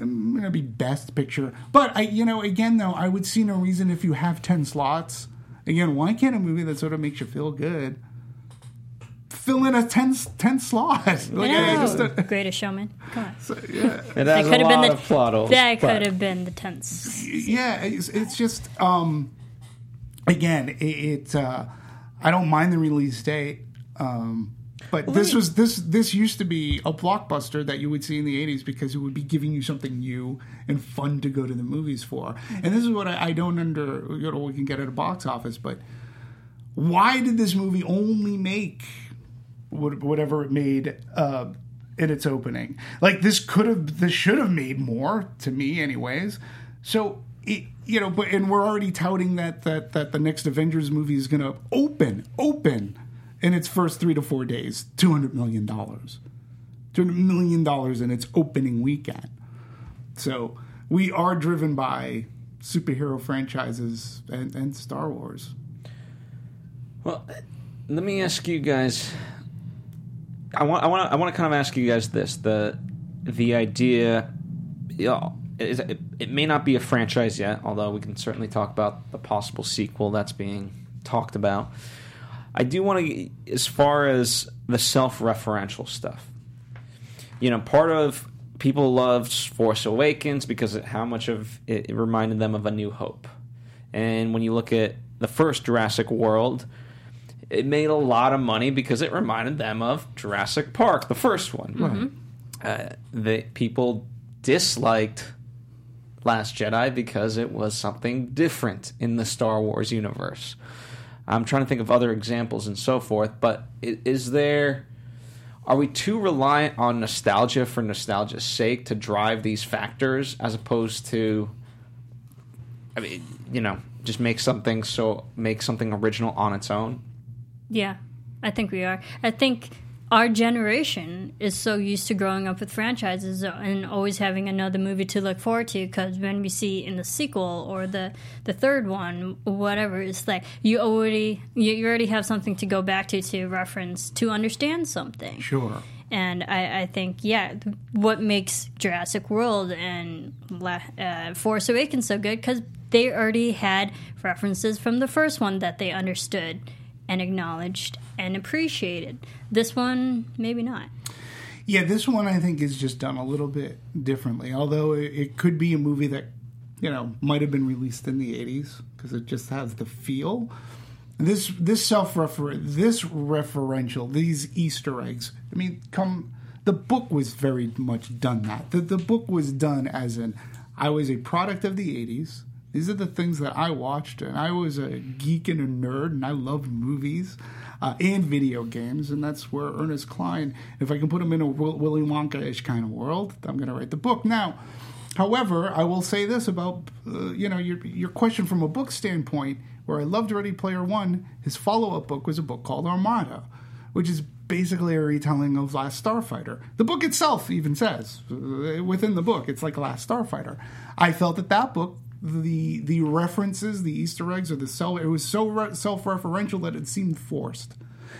I'm gonna be best picture. But I, you know, again though, I would see no reason if you have ten slots. Again, why can't a movie that sort of makes you feel good fill in a 10, 10 slot? Like, I No. just don't- Greatest Showman. Come on. It That a could have been the of plot holes. that but- could have been the tense. yeah, it's, it's just um, again, it. it uh, I don't mind the release date, um, but this was this this used to be a blockbuster that you would see in the '80s because it would be giving you something new and fun to go to the movies for. And this is what I, I don't under you know we can get at a box office, but why did this movie only make what- whatever it made uh, in its opening. Like this could have, this should have made more to me, anyways. So it, you know, but and we're already touting that that that the next Avengers movie is going to open, open in its first three to four days, two hundred million dollars, two hundred million dollars in its opening weekend. So we are driven by superhero franchises and, and Star Wars. Well, let me ask you guys. I want. I want. I want to kind of ask you guys this: the the idea. You know, is, it, it may not be a franchise yet, although we can certainly talk about the possible sequel that's being talked about. I do want to, as far as the self-referential stuff. You know, part of people loved Force Awakens because how much of it, it reminded them of A New Hope, and when you look at the first Jurassic World, it made a lot of money because it reminded them of Jurassic Park, the first one. Uh, the people disliked Last Jedi because it was something different in the Star Wars universe. I'm trying to think of other examples and so forth, but is there are we too reliant on nostalgia for nostalgia's sake to drive these factors as opposed to I mean, you know, just make something so make something original on its own? Yeah, I think we are. I think our generation is so used to growing up with franchises and always having another movie to look forward to because when we see in the sequel or the the third one whatever it's like you already you, you already have something to go back to to reference to understand something Sure. and I, I think yeah what makes jurassic world and uh, force awakens so good because they already had references from the first one that they understood and acknowledged and appreciated this one maybe not Yeah, this one I think is just done a little bit differently. Although it, could be a movie that you know might have been released in the '80s because it just has the feel. This this self refer this referential these Easter eggs. I mean, come the book was very much done that. The the book was done as an I was a product of the '80s. These are the things that I watched, and I was a geek and a nerd, and I loved movies uh, and video games, and that's where Ernest Cline. If I can put him in a Will- Willy Wonka-ish kind of world, I'm going to write the book. Now, however, I will say this about uh, you know your your question from a book standpoint, where I loved Ready Player One. His follow-up book was a book called Armada, which is basically a retelling of Last Starfighter. The book itself even says uh, within the book, it's like Last Starfighter. I felt that that book the the references, the Easter eggs, or the self it was so re- self referential that it seemed forced.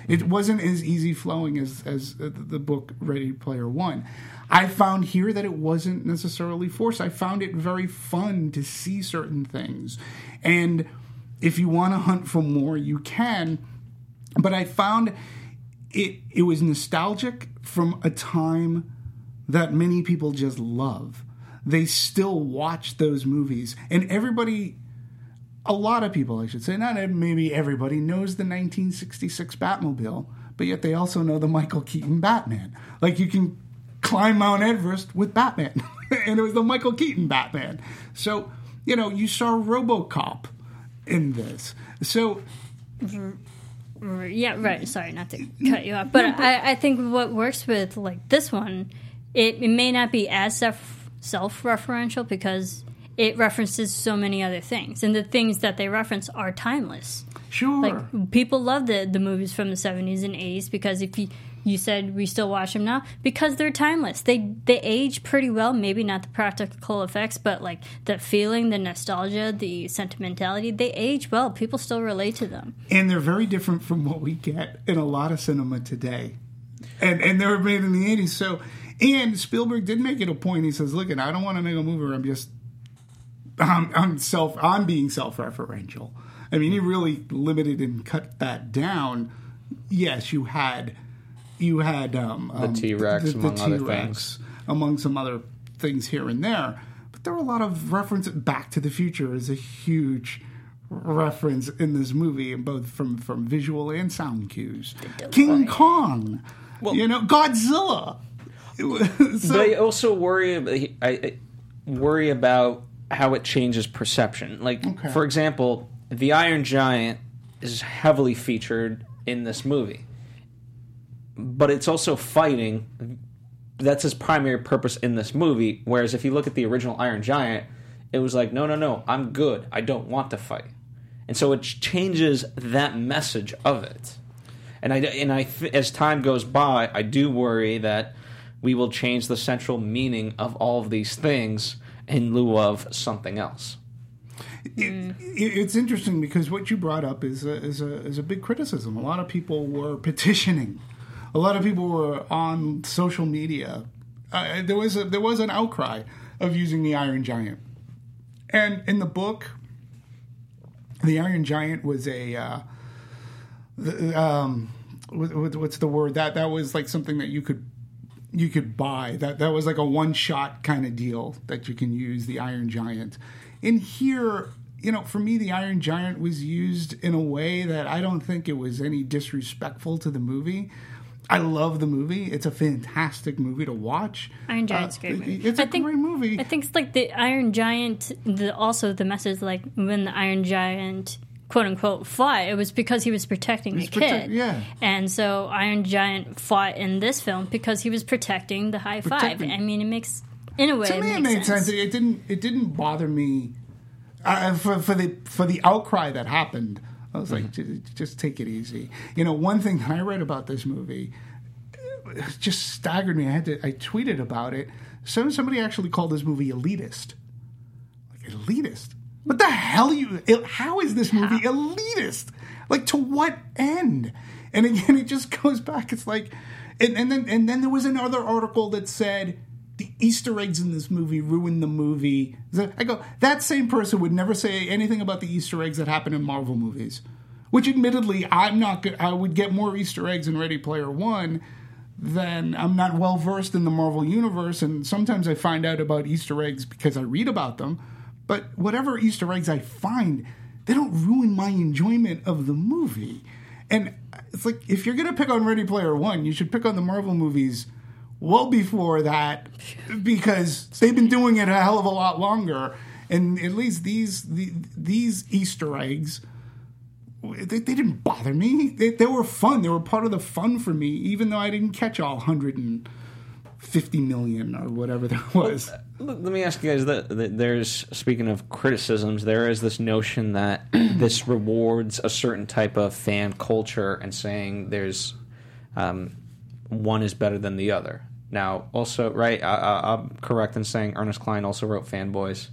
It wasn't as easy flowing as as uh, the book Ready Player One. I found here that it wasn't necessarily forced. I found it very fun to see certain things, and if you want to hunt for more, you can. But I found it it was nostalgic from a time that many people just love. They still watch those movies, and everybody, a lot of people, I should say, not maybe everybody knows the 1966 Batmobile, but yet they also know the Michael Keaton Batman. Like you can climb Mount Everest with Batman, and it was the Michael Keaton Batman. So you know you saw RoboCop in this. So yeah right sorry not to cut you off but I, I think what works with like this one it, it may not be as self self-referential because it references so many other things. And the things that they reference are timeless. Sure, like people love the the movies from the 70s and 80s because if you you said we still watch them now because they're timeless. They they age pretty well maybe not the practical effects but like the feeling the nostalgia the sentimentality they age well. People still relate to them. And they're very different from what we get in a lot of cinema today. And and they were made in the eighties. So and Spielberg did make it a point. He says, "Look, I don't want to make a movie where I'm just I'm, I'm self I'm being self-referential. I mean, he really limited and cut that down. Yes, you had you had um, um, T-Rex, among other T-Rex, among some other things here and there. But there were a lot of references. Back to the Future is a huge reference in this movie, both from from visual and sound cues. King Kong, you know, Godzilla. so, but I also worry. I, I worry about how it changes perception. Like, Okay. for example, the Iron Giant is heavily featured in this movie, but it's also fighting. That's his primary purpose in this movie. Whereas if you look at the original Iron Giant, it was like, no, no, no, I'm good. I don't want to fight, and so it changes that message of it. And I and I as time goes by, I do worry that we will change the central meaning of all of these things in lieu of something else. It, it's interesting because what you brought up is a, is a is a big criticism. A lot of people were petitioning. A lot of people were on social media. Uh, there was a, there was an outcry of using the Iron Giant, and in the book, the Iron Giant was a uh, um, what, what- what's the word that that was like something that you could you could buy that that was like a one shot kind of deal that you can use the Iron Giant. In here, you know, for me, the Iron Giant was used in a way that I don't think it was any disrespectful to the movie. I love the movie. It's a fantastic movie to watch. Iron Giant's Uh, a great movie. It's a I think- great movie. I think it's like the Iron Giant. The also the message like when the Iron Giant quote unquote fought, it was because he was protecting He's the protect- kid. yeah. And so Iron Giant fought in this film because he was protecting the high five. I mean, it makes in a way to it me, makes it made sense. It didn't. It didn't bother me uh, for for the for the outcry that happened. I was like, Mm-hmm. "J- just take it easy. You know, one thing that I read about this movie it just staggered me. I had to. I tweeted about it. So somebody actually called this movie elitist. Like elitist. What the hell are you? How is this movie elitist? Like to what end? And again, it just goes back. It's like, and, and then and then there was another article that said the Easter eggs in this movie ruined the movie. I go, that same person would never say anything about the Easter eggs that happen in Marvel movies. Which, admittedly, I'm not. good. I would get more Easter eggs in Ready Player One than I'm not well versed in the Marvel universe, and sometimes I find out about Easter eggs because I read about them. But whatever Easter eggs I find, they don't ruin my enjoyment of the movie. And it's like if you're gonna pick on Ready Player One, you should pick on the Marvel movies well before that because they've been doing it a hell of a lot longer. And at least these the, these Easter eggs they, they didn't bother me. They, they were fun. They were part of the fun for me, even though I didn't catch all 150 million or whatever that was. Let let me ask you guys that, there's speaking of criticisms, there is this notion that this rewards a certain type of fan culture and saying there's um, one is better than the other. Now, also, right? I, I'm correct in saying Ernest Cline also wrote Fanboys,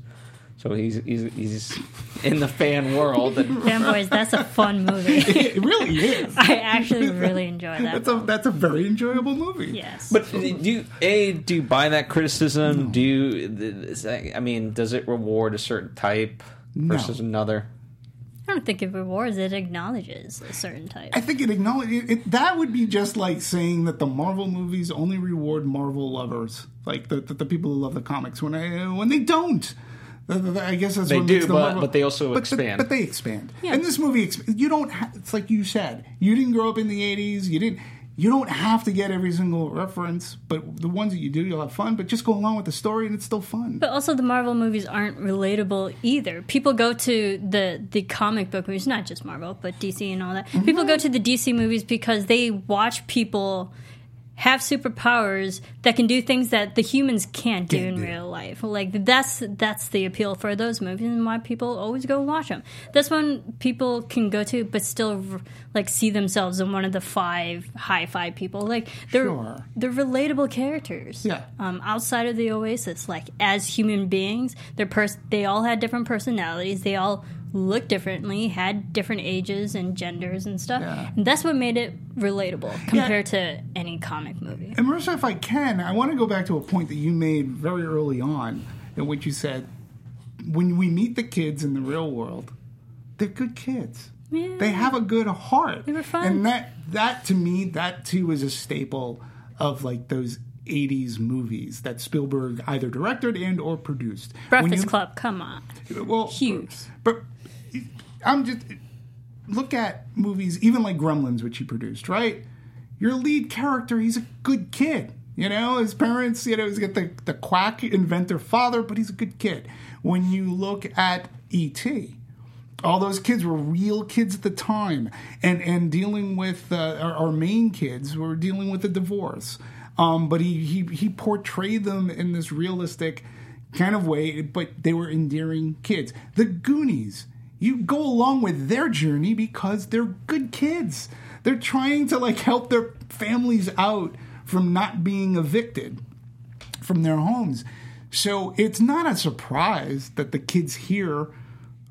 so he's he's, he's in the fan world. And Fanboys, that's a fun movie. it really is. I actually really enjoy that. That's a that's a very enjoyable movie. yes. But do you a do you buy that criticism? Do you? is that- I mean, does it reward a certain type versus another? I don't think it rewards, it acknowledges a certain type. I think it acknowledges it, it, that would be just like saying that the Marvel movies only reward Marvel lovers, like the the, the people who love the comics. When I when they don't, th- th- I guess that's They what do, makes the but- Marvel, but they also but, expand. But, they expand. Yeah. And this movie, you don't. Ha- it's like you said, you didn't grow up in the '80s. You didn't. You don't have to get every single reference, but the ones that you do, you'll have fun. But just go along with the story, and it's still fun. But also, the Marvel movies aren't relatable either. People go to the the comic book movies, not just Marvel, but DC and all that. Mm-hmm. People go to the DC movies because they watch people have superpowers that can do things that the humans can't do Can't in do. real life. Like that's that's the appeal for those movies and why people always go watch them. That's when people can go to, but still like see themselves in one of the five high five people. Like they're Sure. they're relatable characters. Yeah. Um, outside of the Oasis, like as human beings, they're pers- they all had different personalities. They all looked differently, had different ages and genders and stuff. Yeah. And that's what made it relatable compared to any comic movie. And Marissa, if I can, I want to go back to a point that you made very early on, in which you said, when we meet the kids in the real world, they're good kids. Yeah. They have a good heart. They were fun. And that, that to me, that too is a staple of like those 80s movies that Spielberg either directed and or produced. Breakfast you- Club, come on. well, Huge. But I'm just look at movies, even like Gremlins, which he produced. Right, your lead character, he's a good kid. You know, his parents, you know, he's got the the quack inventor father, but he's a good kid. When you look at E.T., all those kids were real kids at the time, and and dealing with uh, our, our main kids were dealing with a divorce. Um, but he, he he portrayed them in this realistic kind of way, but they were endearing kids. The Goonies, you go along with their journey because they're good kids. they're trying to like help their families out from not being evicted from their homes. So it's not a surprise that the kids here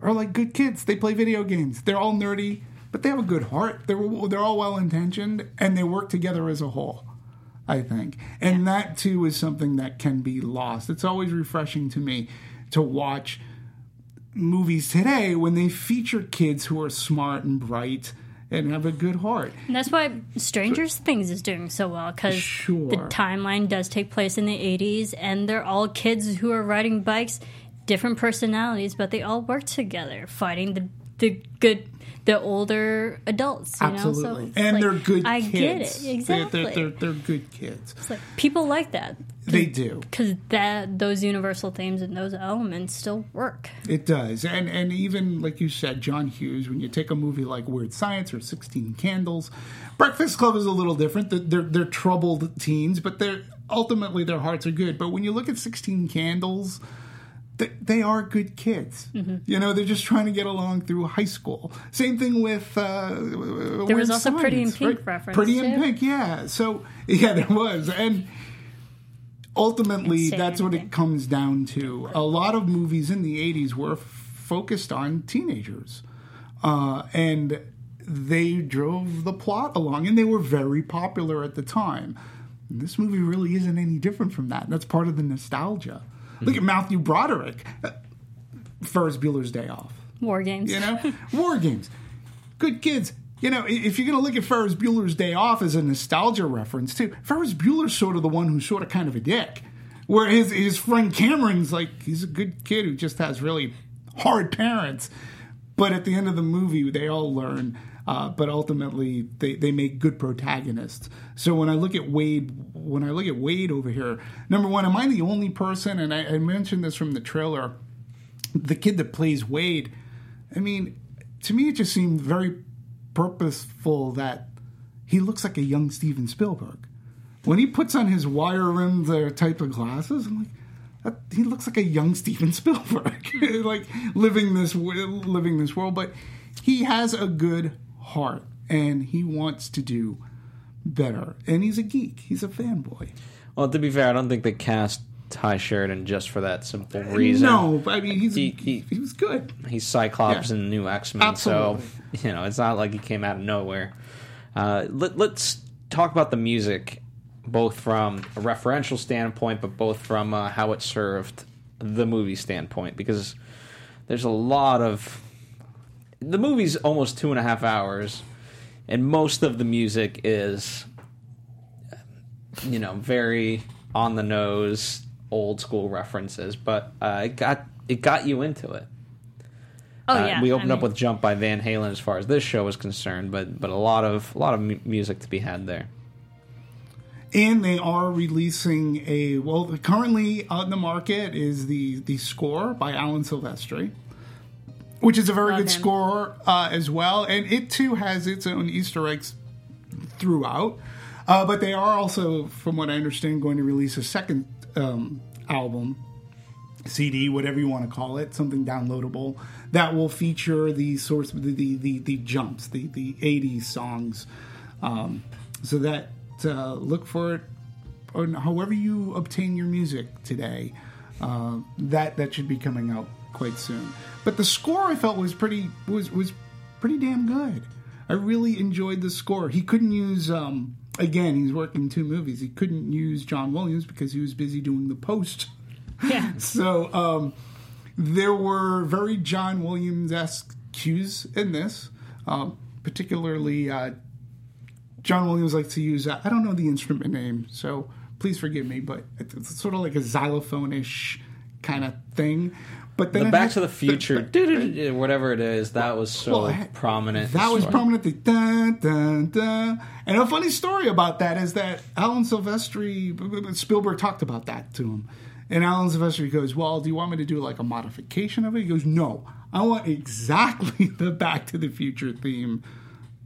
are like good kids. They play video games. They're all nerdy, but they have a good heart. They're they're all well intentioned and they work together as a whole. I think. And that too is something that can be lost. It's always refreshing to me to watch movies today when they feature kids who are smart and bright and have a good heart. And that's why Stranger Things is doing so well because Sure. the timeline does take place in the 80s and they're all kids who are riding bikes, different personalities, but they all work together fighting the, the good, the older adults. You Absolutely. Know? So and like, they're good I kids. get it. They're- Exactly. They're, they're, they're good kids. It's like, people like that. They do. Because that those universal themes and those elements still work. It does. And and even like you said, John Hughes, when you take a movie like Weird Science or Sixteen Candles, Breakfast Club is a little different. They're they're, they're troubled teens, but they're ultimately their hearts are good. But when you look at Sixteen Candles, they, they are good kids. You know, they're just trying to get along through high school. Same thing with uh, There was also Pretty in Pink reference, Pretty in. Pink, yeah. So yeah, there was, and ultimately Insane that's what it comes down to. A lot of movies in the 80s were f- focused on teenagers. Uh, and they drove the plot along, and they were very popular at the time. And this movie really isn't any different from that. That's part of the nostalgia. Look at Matthew Broderick, Ferris Bueller's Day Off. War games. You know, war games, good kids. You know, if you're going to look at Ferris Bueller's Day Off as a nostalgia reference too, Ferris Bueller's sort of the one who's sort of kind of a dick, where his his friend Cameron's like he's a good kid who just has really hard parents. But at the end of the movie, they all learn. Uh, but ultimately, they, they make good protagonists. So when I look at Wade, when I look at Wade over here, number one, am I the only person? And I, I mentioned this from the trailer. The kid that plays Wade, I mean, to me, it just seemed very purposeful that he looks like a young Steven Spielberg. When he puts on his wire rimmed type of glasses, I'm like, he looks like a young Steven Spielberg, like living this living this world. But he has a good heart, and he wants to do better. And he's a geek. He's a fanboy. Well, to be fair, I don't think they cast Tye Sheridan just for that simple reason. No, I mean he's He- he, he- was good. He's Cyclops Yeah. in the new X Men, so you know it's not like he came out of nowhere. Uh, let, let's talk about the music, both from a referential standpoint, but both from uh, how it served the movie standpoint, because there's a lot of the movie's almost two and a half hours, and most of the music is, you know, very on the nose, old school references, but uh, it got it got you into it. Oh Uh, yeah, we I opened up with "Jump" by Van Halen as far as this show is concerned, but but a lot of a lot of mu- music to be had there. and they are releasing a well currently on the market is the the score by alan silvestri which is a very Love good him. score uh, as well and it too has its own easter eggs throughout uh, but they are also from what i understand going to release a second um, album CD, whatever you want to call it, something downloadable that will feature the source, the the the, the jumps, the the '80s songs, um, so that uh, look for it on however you obtain your music today. Uh, that that should be coming out quite soon. But the score I felt was pretty was was pretty damn good. I really enjoyed the score. He couldn't use um, again. He's working two movies. He couldn't use John Williams because he was busy doing the post. yeah. So um, there were very John Williams esque cues in this, um, particularly uh, John Williams likes to use uh, I don't know the instrument name, so please forgive me, but it's, it's sort of like a xylophone ish kind of thing. But then The Back has- to the Future, doo-doo-doo, whatever it is, that was so Well, prominent. That was prominent. The dun, dun, dun. And a funny story about that is that Alan Silvestri, Spielberg talked about that to him. And Alan Silvestri goes, Well, do you want me to do like a modification of it? He goes, No, I want exactly the Back to the Future theme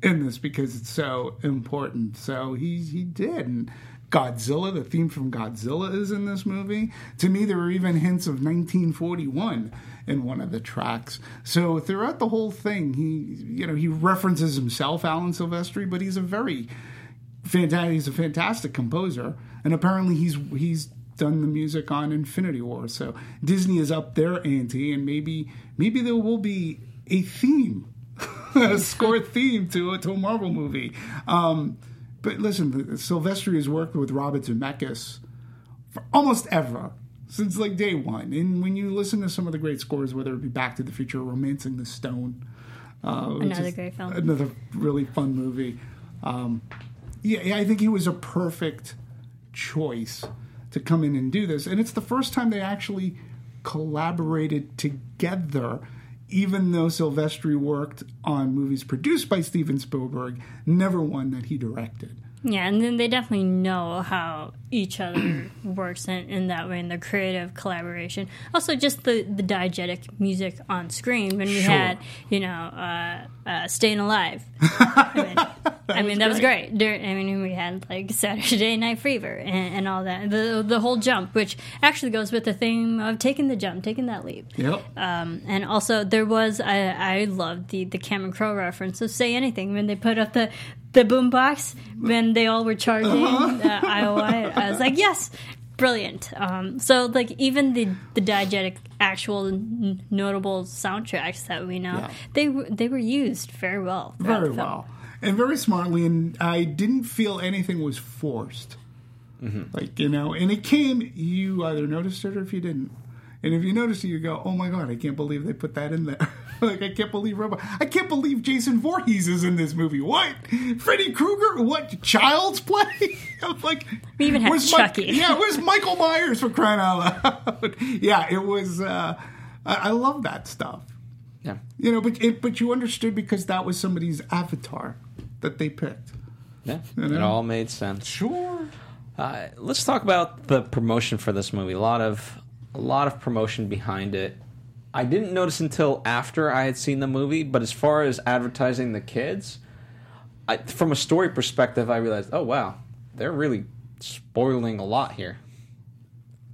in this because it's so important. So he, he did. And Godzilla, the theme from Godzilla is in this movie. To me, there were even hints of 1941 in one of the tracks. So throughout the whole thing, he, you know, he references himself, Alan Silvestri, but he's a very fantastic. He's a fantastic composer, and apparently he's he's done the music on Infinity War. So Disney is up their ante, and maybe maybe there will be a theme, a score theme to a, to a Marvel movie. Um, but listen, Silvestri has worked with Robert Zemeckis for almost ever since like day one. And when you listen to some of the great scores, whether it be Back to the Future, Romancing the Stone, uh, Another great film. another really fun movie. Um, yeah, I think he was a perfect choice to come in and do this, and it's the first time they actually collaborated together. Even though Silvestri worked on movies produced by Steven Spielberg, never one that he directed. Yeah, and then they definitely know how each other works in, in that way in the creative collaboration. Also, just the, the diegetic music on screen when we Sure. had, you know, uh, uh, Staying Alive. I mean, I mean that was great. I mean, we had like Saturday Night Fever and, and all that. The the whole jump, which actually goes with the theme of taking the jump, taking that leap. Yep. Um, and also there was I I loved the the Cameron Crowe reference of "Say Anything" when they put up the the boombox when they all were charging uh, IOI. I was like, yes, brilliant. Um, so like even the the diegetic actual n- notable soundtracks that we know Yeah. they were they were used very well. very well and very smartly and i didn't feel anything was forced like you know and it came you either noticed it or if you didn't and if you noticed it you go oh my god i can't believe they put that in there like i can't believe Robo- i can't believe jason Voorhees is in this movie what freddy krueger what child's play i'm like We even had where's Mi- Chucky. yeah where's michael myers for crying out loud yeah it was uh I, I love that stuff Yeah. you know, but it, but you understood because that was somebody's avatar that they picked. Yeah. You It all made sense. Sure. Uh, let's talk about the promotion for this movie. A lot of a lot of promotion behind it. I didn't notice until after I had seen the movie, but as far as advertising the kids, I, from a story perspective, I realized, oh wow, they're really spoiling a lot here.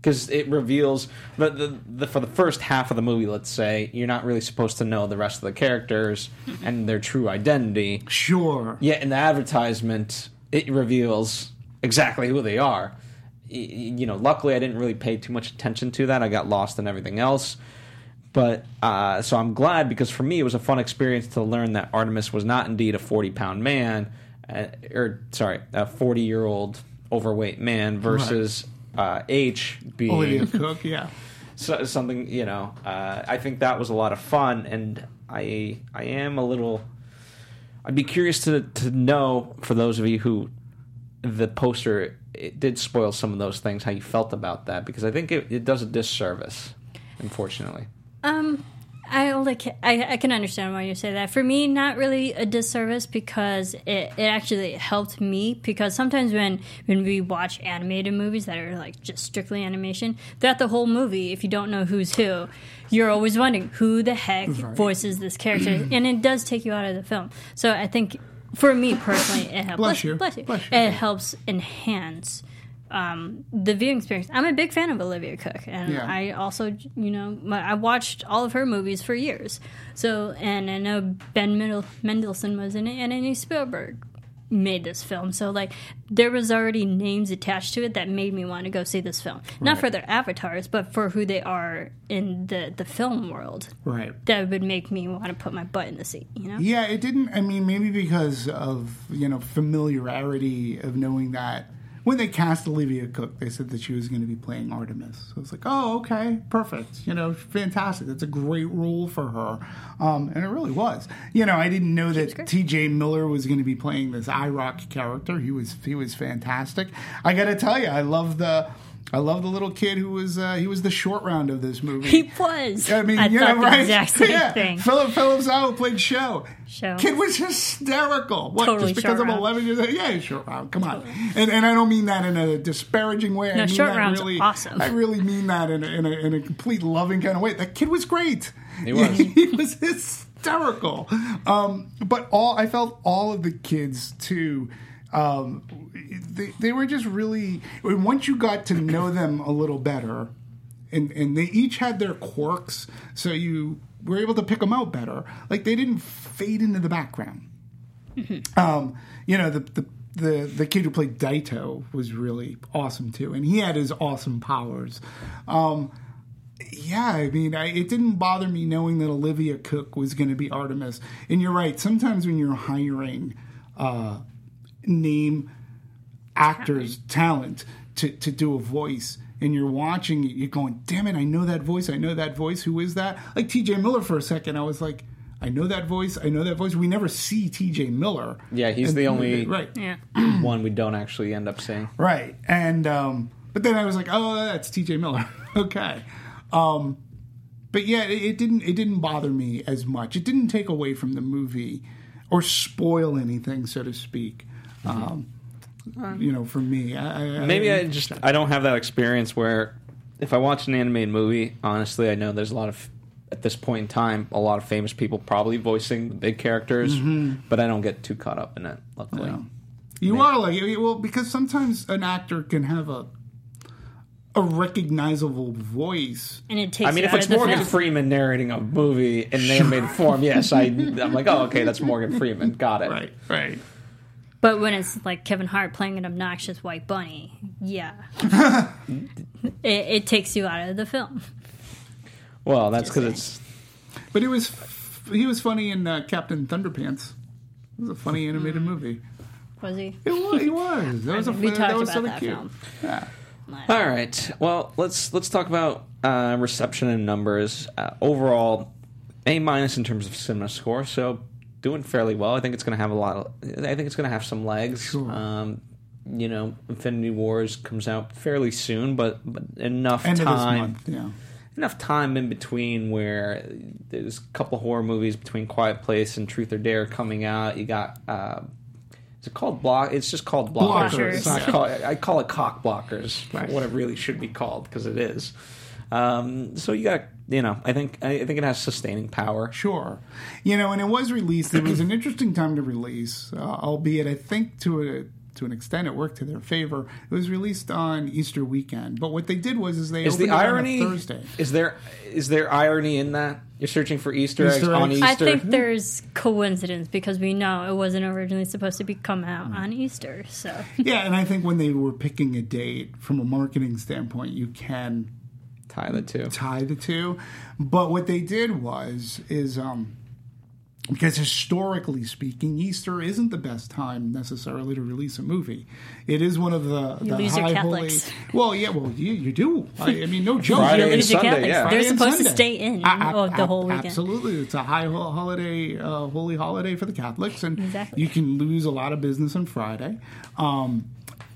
Because it reveals the, the, the for the first half of the movie, let's say, you're not really supposed to know the rest of the characters and their true identity. Sure. Yet in the advertisement, it reveals exactly who they are. You know, luckily I didn't really pay too much attention to that. I got lost in everything else. But uh, so I'm glad because for me it was a fun experience to learn that Artemis was not indeed a 40 pound man, uh, or sorry, a 40 year old overweight man versus uh, H being Olivia Cooke, yeah. so, something you know uh, i think that was a lot of fun and i i am a little i'd be curious to to know for those of you who the poster it did spoil some of those things how you felt about that because i think it, it does a disservice unfortunately Um, I like I, I can understand why you say that. For me, not really a disservice because it, it actually helped me because sometimes when when we watch animated movies that are like just strictly animation, throughout the whole movie, if you don't know who's who, you're always wondering who the heck voices this character, and it does take you out of the film. So I think for me personally, it helps. Bless you. Bless you. Bless you. It helps enhance um, the viewing experience. I'm a big fan of Olivia Cooke, and Yeah. I also, you know, I watched all of her movies for years. So, and I know Ben Mendel- Mendelsohn was in it, and I knew Spielberg made this film. So, like, there was already names attached to it that made me want to go see this film. Not for their avatars, but for who they are in the the film world. Right. That would make me want to put my butt in the seat. You know. Yeah, it didn't. I mean, maybe because of you know familiarity of knowing that when they cast Olivia Cooke, they said that she was going to be playing Artemis. So it's like, oh, okay, perfect. You know, fantastic. That's a great role for her, um, and it really was. You know, I didn't know that T.J. Miller was going to be playing this IROC character. He was he was fantastic. I got to tell you, I love the. I love the little kid who was uh, he was the short round of this movie. He was. I mean, I you thought know, the right? exact same yeah. thing. Philip Phillips Howe played Sho. Sho. Kid was hysterical. What? Totally just because short I'm round. 11 years old? Yeah, he's short round. Come on. And, and I don't mean that in a disparaging way. I mean short that round's really, awesome. I really mean that in a, in, a, in a complete loving kind of way. That kid was great. He was. he was hysterical. Um, but all I felt all of the kids too Um, they, they were just really. Once you got to know them a little better, and and they each had their quirks, so you were able to pick them out better. Like they didn't fade into the background. Um, you know the the. The, the kid who played Daito was really awesome too, and he had his awesome powers. Um, yeah, I mean, I, it didn't bother me knowing that Olivia Cooke was going to be Artemis. And you're right. Sometimes when you're hiring uh, name actors, talent to, to do a voice, and you're watching it, you're going, damn it, I know that voice. I know that voice. Who is that? Like TJ Miller for a second. I was like, I know that voice. I know that voice. We never see TJ Miller. Yeah, he's And- the only- Right. Yeah. One we don't actually end up seeing. Right. And um but then I was like, oh, that's TJ Miller. okay. Um but yeah, it, it didn't it didn't bother me as much. It didn't take away from the movie or spoil anything, so to speak. Um you know, for me, I, I, Maybe I just I don't have that experience where if I watch an animated movie, honestly, I know there's a lot of at this point in time a lot of famous people probably voicing the big characters, but I don't get too caught up in it. Luckily, Yeah. You are like well because sometimes an actor can have a a recognizable voice. And it takes I mean, if it's Morgan film. Freeman narrating a movie in an animated form, yes, I I'm like, oh, okay, that's Morgan Freeman. Got it. Right, right. But when it's like Kevin Hart playing an obnoxious white bunny, yeah, it, it takes you out of the film. Well, that's because it's But it was he was funny in uh, Captain Thunderpants. It was a funny animated movie. Was he? It was. He was. That was a we that talked was about that cute. film. All right. Well, let's let's talk about uh, reception and numbers. Uh, overall, A minus in terms of cinema score. So doing fairly well. I think it's going to have a lot. Of, I think it's going to have some legs. Sure. Um, you know, Infinity Wars comes out fairly soon, but, but enough End of this time. month. Yeah. Enough time in between where there's a couple horror movies between Quiet Place and Truth or Dare coming out. You got. Uh, is it called block? It's just called blockers. Blockers. It's not called, I call it cock blockers. Right. What it really should be called because it is. Um, so you got, you know, I think I think it has sustaining power. Sure. You know, and it was released. It was an interesting time to release, uh, albeit I think to a to an extent it worked to their favor. It was released on Easter weekend, but what they did was is they Is opened the it irony? on a Thursday. Is there is there irony in that you're searching for Easter, Easter eggs on? Easter? I think there's coincidence because we know it wasn't originally supposed to be come out on Easter. So Yeah, and I think when they were picking a date from a marketing standpoint, you can tie the two. tie the two. But what they did was is um because historically speaking, Easter isn't the best time necessarily to release a movie. It is one of the, You the lose your high holy. Well, yeah, well, you, you do. I, I mean, no joke. Friday you and lose your Sunday, Catholics. yeah. They're Friday and supposed to stay in A- a- of the whole weekend. Absolutely, it's a high ho- holiday, uh, holy holiday for the Catholics, and Exactly. you can lose a lot of business on Friday, um,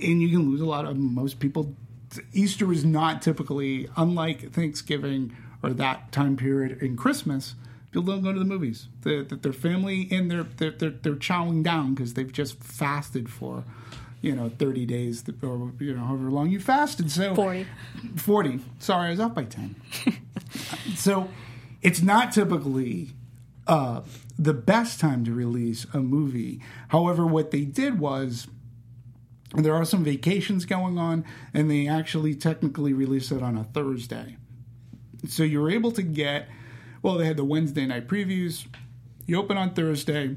and you can lose a lot of most people. Easter is not typically unlike Thanksgiving or that time period in Christmas. People don't go to the movies. The, the, their family and they're they're they're, they're chowing down because they've just fasted for. You know, thirty days, or you know, however long you fasted. So 40. 40. Sorry, I was off by 10. so it's not typically uh, the best time to release a movie. However, what they did was there are some vacations going on, and they actually technically released it on a Thursday. So you're able to get, well, they had the Wednesday night previews. You open on Thursday,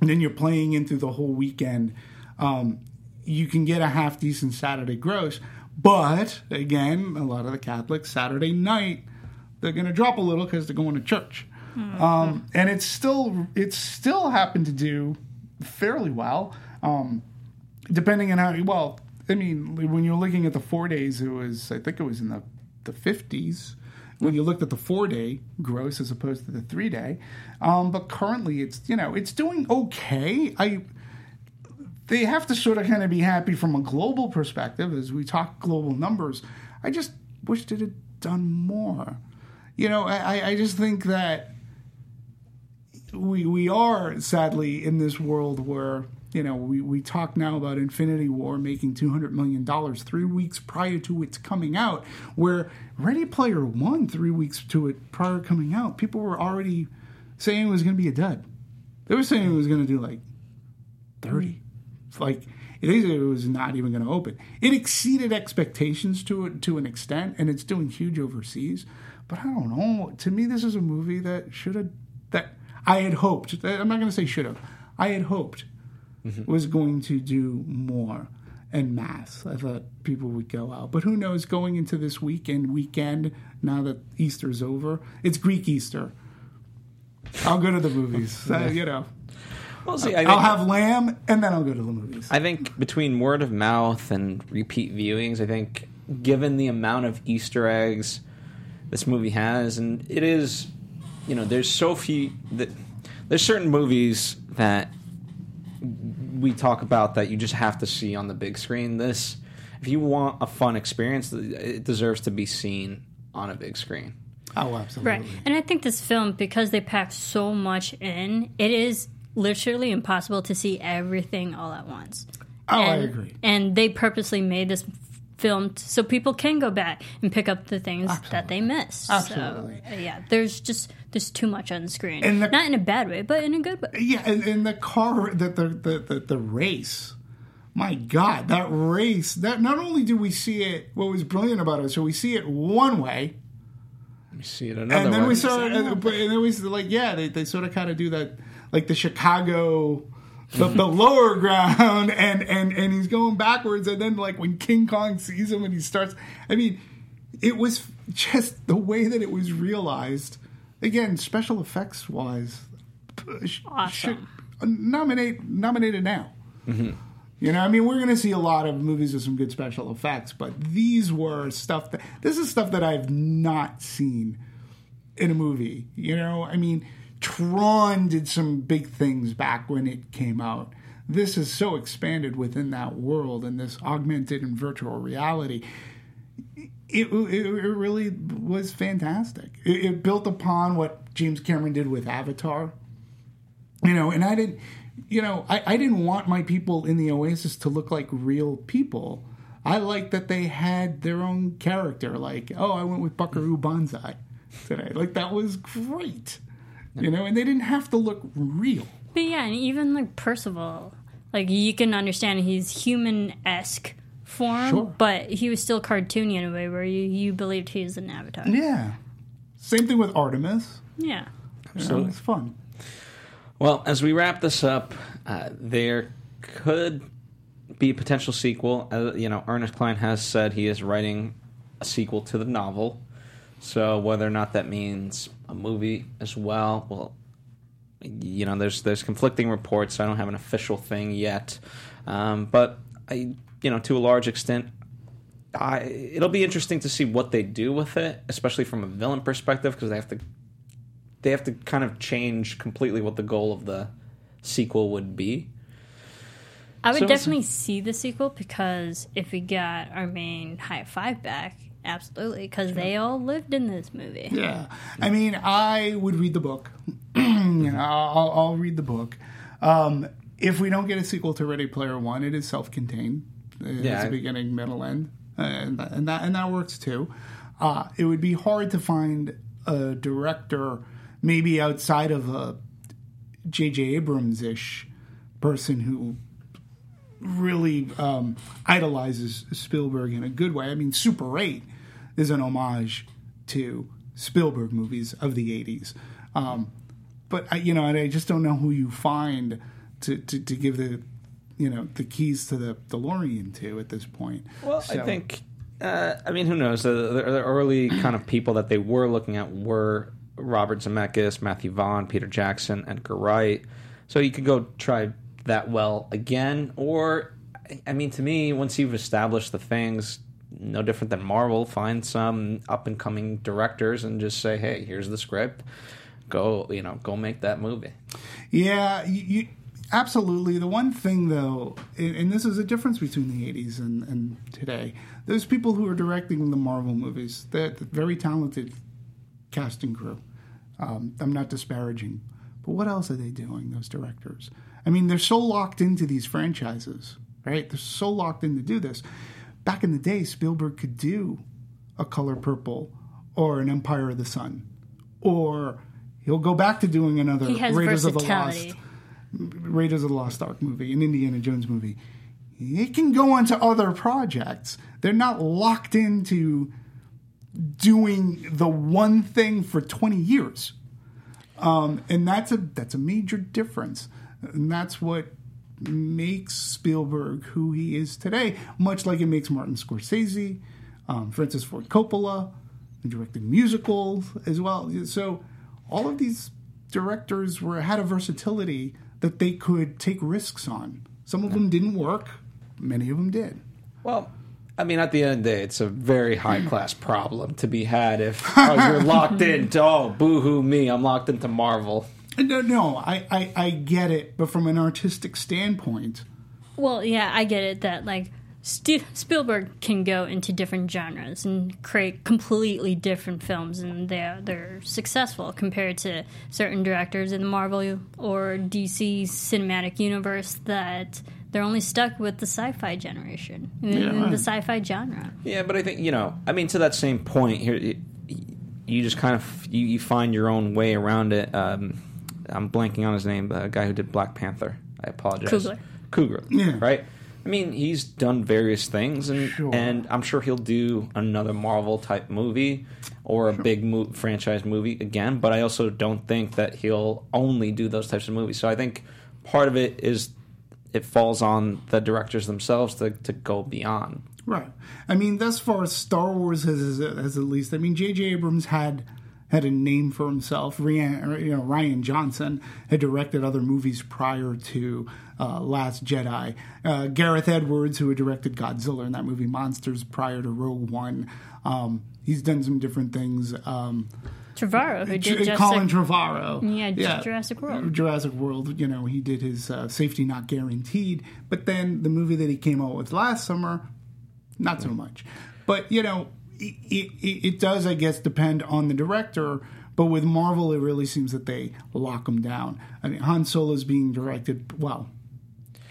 and then you're playing into the whole weekend. Um, you can get a half decent Saturday gross, but again, a lot of the Catholics Saturday night they're going to drop a little because they're going to church, um, and it's still it's still happened to do fairly well, um, depending on how well. I mean, when you're looking at the four days, it was I think it was in the the fifties when you looked at the four day gross as opposed to the three day. Um, but currently, it's you know it's doing okay. I they have to sort of kind of be happy from a global perspective as we talk global numbers. I just wish it had done more. You know, I- I just think that we we are sadly in this world where you know we, we talk now about Infinity War making two hundred million dollars three weeks prior to its coming out, where Ready Player One three weeks to it prior coming out, people were already saying it was going to be a dud. They were saying it was going to do like 30, like it was not even going to open. It exceeded expectations to it to an extent, and it's doing huge overseas. But I don't know. To me, this is a movie that should have that I had hoped. I'm not going to say should have. I had hoped was going to do more en masse. I thought people would go out, but who knows? Going into this weekend, weekend now that Easter's over, it's Greek Easter. I'll go to the movies. Uh, you know, We'll see. I think, I'll have lamb, and then I'll go to the movies. I think between word of mouth and repeat viewings, I think given the amount of Easter eggs this movie has, and it is, you know, there's so few that there's certain movies that we talk about that you just have to see on the big screen. This, if you want a fun experience, it deserves to be seen on a big screen. oh, absolutely. Right. And I think this film, because they packed so much in, it is literally impossible to see everything all at once. Oh, I agree. And they purposely made this film t- so people can go back and pick up the things that they missed. Absolutely. So, yeah, there's just there's too much on screen. The- Not in a bad way, but in a good way. Yeah, and, and the car, the the, the the the race. My God, that race! That not only do we see it, what was brilliant about it, so we see it one way, You see it another and then way. we saw it, and, and then we like, yeah, they, they sort of kind of do that, like the Chicago, the, the mm-hmm. lower ground, and and and he's going backwards, and then like when King Kong sees him and he starts, I mean, it was just the way that it was realized. Again, special effects wise, Awesome. should nominate nominated now. Mm-hmm. You know, I mean, we're going to see a lot of movies with some good special effects, but these were stuff that this is stuff that I've not seen in a movie. You know, I mean, Tron did some big things back when it came out. This is so expanded within that world and this augmented and virtual reality. It, it, it really was fantastic. It, it built upon what James Cameron did with Avatar you know and i didn't you know I, I didn't want my people in the oasis to look like real people i liked that they had their own character like oh i went with buckaroo banzai today like that was great you know and they didn't have to look real But yeah, and even like Percival, like you can understand he's human esque form, Sure. but he was still cartoony in a way where you, you believed he was an avatar. yeah same thing with artemis Yeah. you know, it's fun Well, as we wrap this up, uh, there could be a potential sequel. Uh, you know, Ernest Cline has said he is writing a sequel to the novel. So whether or not that means a movie as well, well, you know, there's there's conflicting reports. I don't have an official thing yet, um, but I, you know, to a large extent, I it'll be interesting to see what they do with it, especially from a villain perspective, because they have to they have to kind of change completely what the goal of the sequel would be. I would So- definitely see the sequel because if we got our main high five back, absolutely, because they all lived in this movie. Yeah, I mean, I would read the book. you know, I'll, I'll read the book. Um, if we don't get a sequel to Ready Player One, it is self-contained. It's Yeah, a I- beginning, middle, end, and, and that and that works too. Uh, it would be hard to find a director, maybe outside of a J.J. Abrams ish person who really um, idolizes Spielberg in a good way. I mean, Super 8 is an homage to Spielberg movies of the 80s. Um, but, I, you know, and I just don't know who you find to, to, to give the, you know, the keys to the DeLorean to at this point. Well, I think. Uh, I mean, who knows? The, the, the early kind of people that they were looking at were Robert Zemeckis, Matthew Vaughn, Peter Jackson, Edgar Wright. So you could go try that well again, or I mean, to me, once you've established the things, no different than Marvel, find some up and coming directors and just say, "Hey, here's the script. Go, you know, go make that movie." Yeah, you, you absolutely. The one thing though, and, this is a difference between the '80s and, and today. There's people who are directing the Marvel movies. They're very talented casting crew. Um, I'm not disparaging, but what else are they doing? Those directors. I mean, they're so locked into these franchises, right? They're so locked in to do this. Back in the day, Spielberg could do a Color Purple or an Empire of the Sun, or he'll go back to doing another Raiders of the. Lost Raiders of the Lost Ark movie, an Indiana Jones movie, it can go on to other projects. They're not locked into doing the one thing for 20 years. Um, and that's a that's a major difference. And that's what makes Spielberg who he is today, much like it makes Martin Scorsese, um, Francis Ford Coppola, who directed musicals as well. So all of these directors were had a versatility that they could take risks on. Some of them didn't work, many of them did. Well, I mean, at the end of the day, it's a very high class problem to be had if oh, you're locked into, oh, boo hoo me, I'm locked into Marvel. No, no, I, I, I get it, but from an artistic standpoint, Well, yeah, I get it that like St- Spielberg can go into different genres and create completely different films, and they're they're successful compared to certain directors in the Marvel or DC cinematic universe that they're only stuck with the sci-fi generation, in right. the sci-fi genre. Yeah, but I think you know. I mean, to that same point here, you, you just kind of you, you find your own way around it. Um, I'm blanking on his name. The guy who did Black Panther. I apologize. Coogler. Coogler. Yeah. Right. I mean, he's done various things, and Sure. and I'm sure he'll do another Marvel type movie or a big mo- franchise movie again. But I also don't think that he'll only do those types of movies. So I think part of it is it falls on the directors themselves to, to go beyond. Right. I mean, thus far as Star Wars has, has at least. I mean, J.J. Abrams had had a name for himself. Ryan, you know, Rian Johnson had directed other movies prior to uh, Last Jedi. Uh, Gareth Edwards, who had directed Godzilla in that movie Monsters prior to Rogue One. Um, he's done some different things. Um, Trevorrow, who did J- Colin Jurassic, Trevorrow. Yeah, Jurassic World. Jurassic World, you know, he did his uh, Safety Not Guaranteed. But then the movie that he came out with last summer, not so much. But, you know, it, it, it does, I guess, depend on the director. But with Marvel, it really seems that they lock them down. I mean, Han Solo is being directed, well,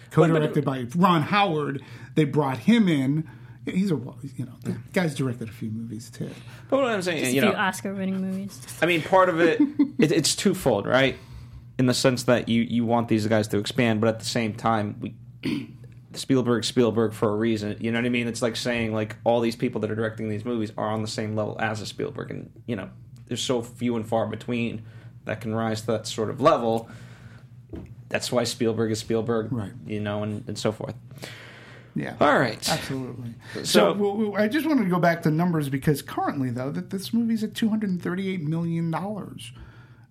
co-directed by Ron Howard. They brought him in. He's a, you know, the guy's directed a few movies too. But what I'm saying, a you few know, Oscar-winning movies. I mean, part of it, it it's twofold, right? In the sense that you you want these guys to expand, but at the same time, we Spielberg Spielberg for a reason. You know what I mean? It's like saying like all these people that are directing these movies are on the same level as a Spielberg, and you know, there's so few and far between that can rise to that sort of level. That's why Spielberg is Spielberg, Right. You know, and, and so forth. Yeah. All right. Absolutely. So- So, w- w- I just wanted to go back to numbers because currently, though, that this movie's at two hundred and thirty-eight million dollars,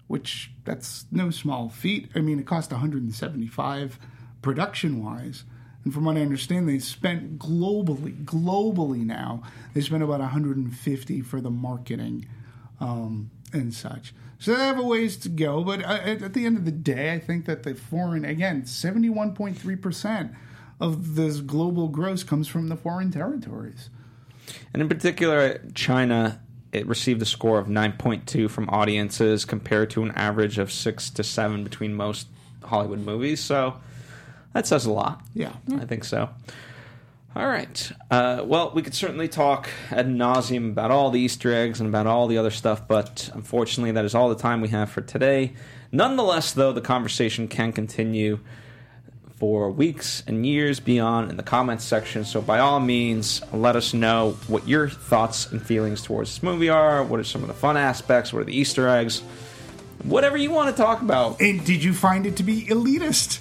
which that's no small feat. I mean, it cost one hundred and seventy-five production-wise, and from what I understand, they spent globally, globally now, they spent about one hundred and fifty for the marketing um, and such. So they have a ways to go, but at, the end of the day, I think that the foreign, again, seventy-one point three percent of this global gross comes from the foreign territories. And in particular, China, it received a score of 9.2 from audiences compared to an average of 6 to 7 between most Hollywood movies. So that says a lot. Yeah. I think so. All right. Uh, well, we could certainly talk ad nauseum about all the Easter eggs and about all the other stuff, but unfortunately, that is all the time we have for today. Nonetheless, though, the conversation can continue for weeks and years beyond in the comments section. So, by all means, let us know what your thoughts and feelings towards this movie are. What are some of the fun aspects? What are the Easter eggs? Whatever you want to talk about. And did you find it to be elitist?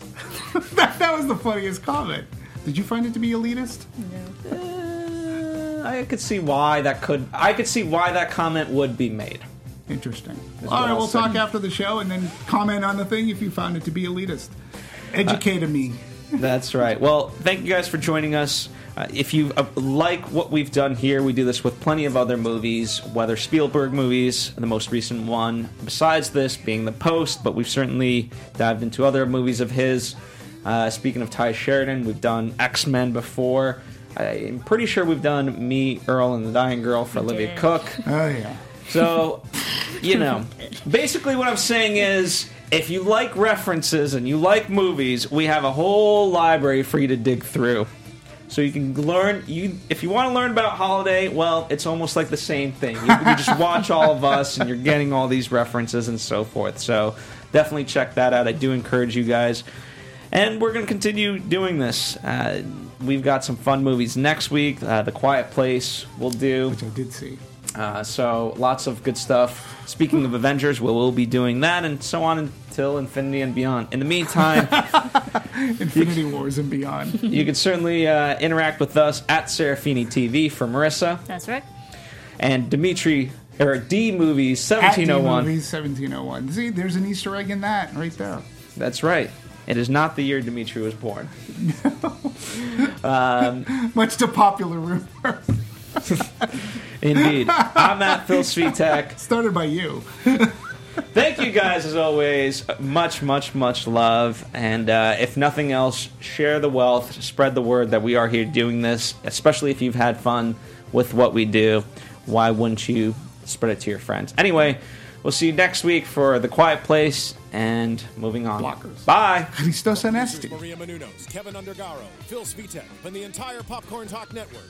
that, that was the funniest comment. Did you find it to be elitist? Uh, I could see why that could. I could see why that comment would be made. Interesting. All right, I'll we'll say. talk after the show and then comment on the thing if you found it to be elitist. Educate me. That's right. Well, thank you guys for joining us. Uh, if you uh, like what we've done here, we do this with plenty of other movies, whether Spielberg movies, the most recent one, besides this being The Post, but we've certainly dived into other movies of his. Uh, speaking of Tye Sheridan, we've done X Men before. I'm pretty sure we've done Me, Earl, and the Dying Girl for Olivia did. Cooke. Oh, yeah. So, you know, basically what I'm saying is if you like references and you like movies, we have a whole library for you to dig through. So you can learn you if you want to learn about Halliday, well, it's almost like the same thing. You, you just watch all of us and you're getting all these references and so forth. So Definitely check that out. I do encourage you guys. And we're going to continue doing this. Uh, we've got some fun movies next week. Uh, the Quiet Place we'll do. Which I did see. Uh, so lots of good stuff. Speaking of Avengers, we will be doing that, and so on until infinity and beyond. In the meantime, Infinity Wars and beyond. you can certainly uh, interact with us at Serafini TV for Marissa That's right. and Dimitri or D Movies At D 1701. Movies 1701. See, there's an Easter egg in that right there. That's right. It is not the year Dimitri was born. Much to popular rumor. Indeed. I'm at Phil Svitek. Started by you. Thank you guys as always. Much, much, much love. And uh, if nothing else, share the wealth, spread the word that we are here doing this, especially if you've had fun with what we do. Why wouldn't you spread it to your friends? Anyway, we'll see you next week for The Quiet Place and moving on. Blockers. Bye. Christos Anesti. Maria Menounos, Kevin Undergaro, Phil Svitek, and the entire Popcorn Talk Network.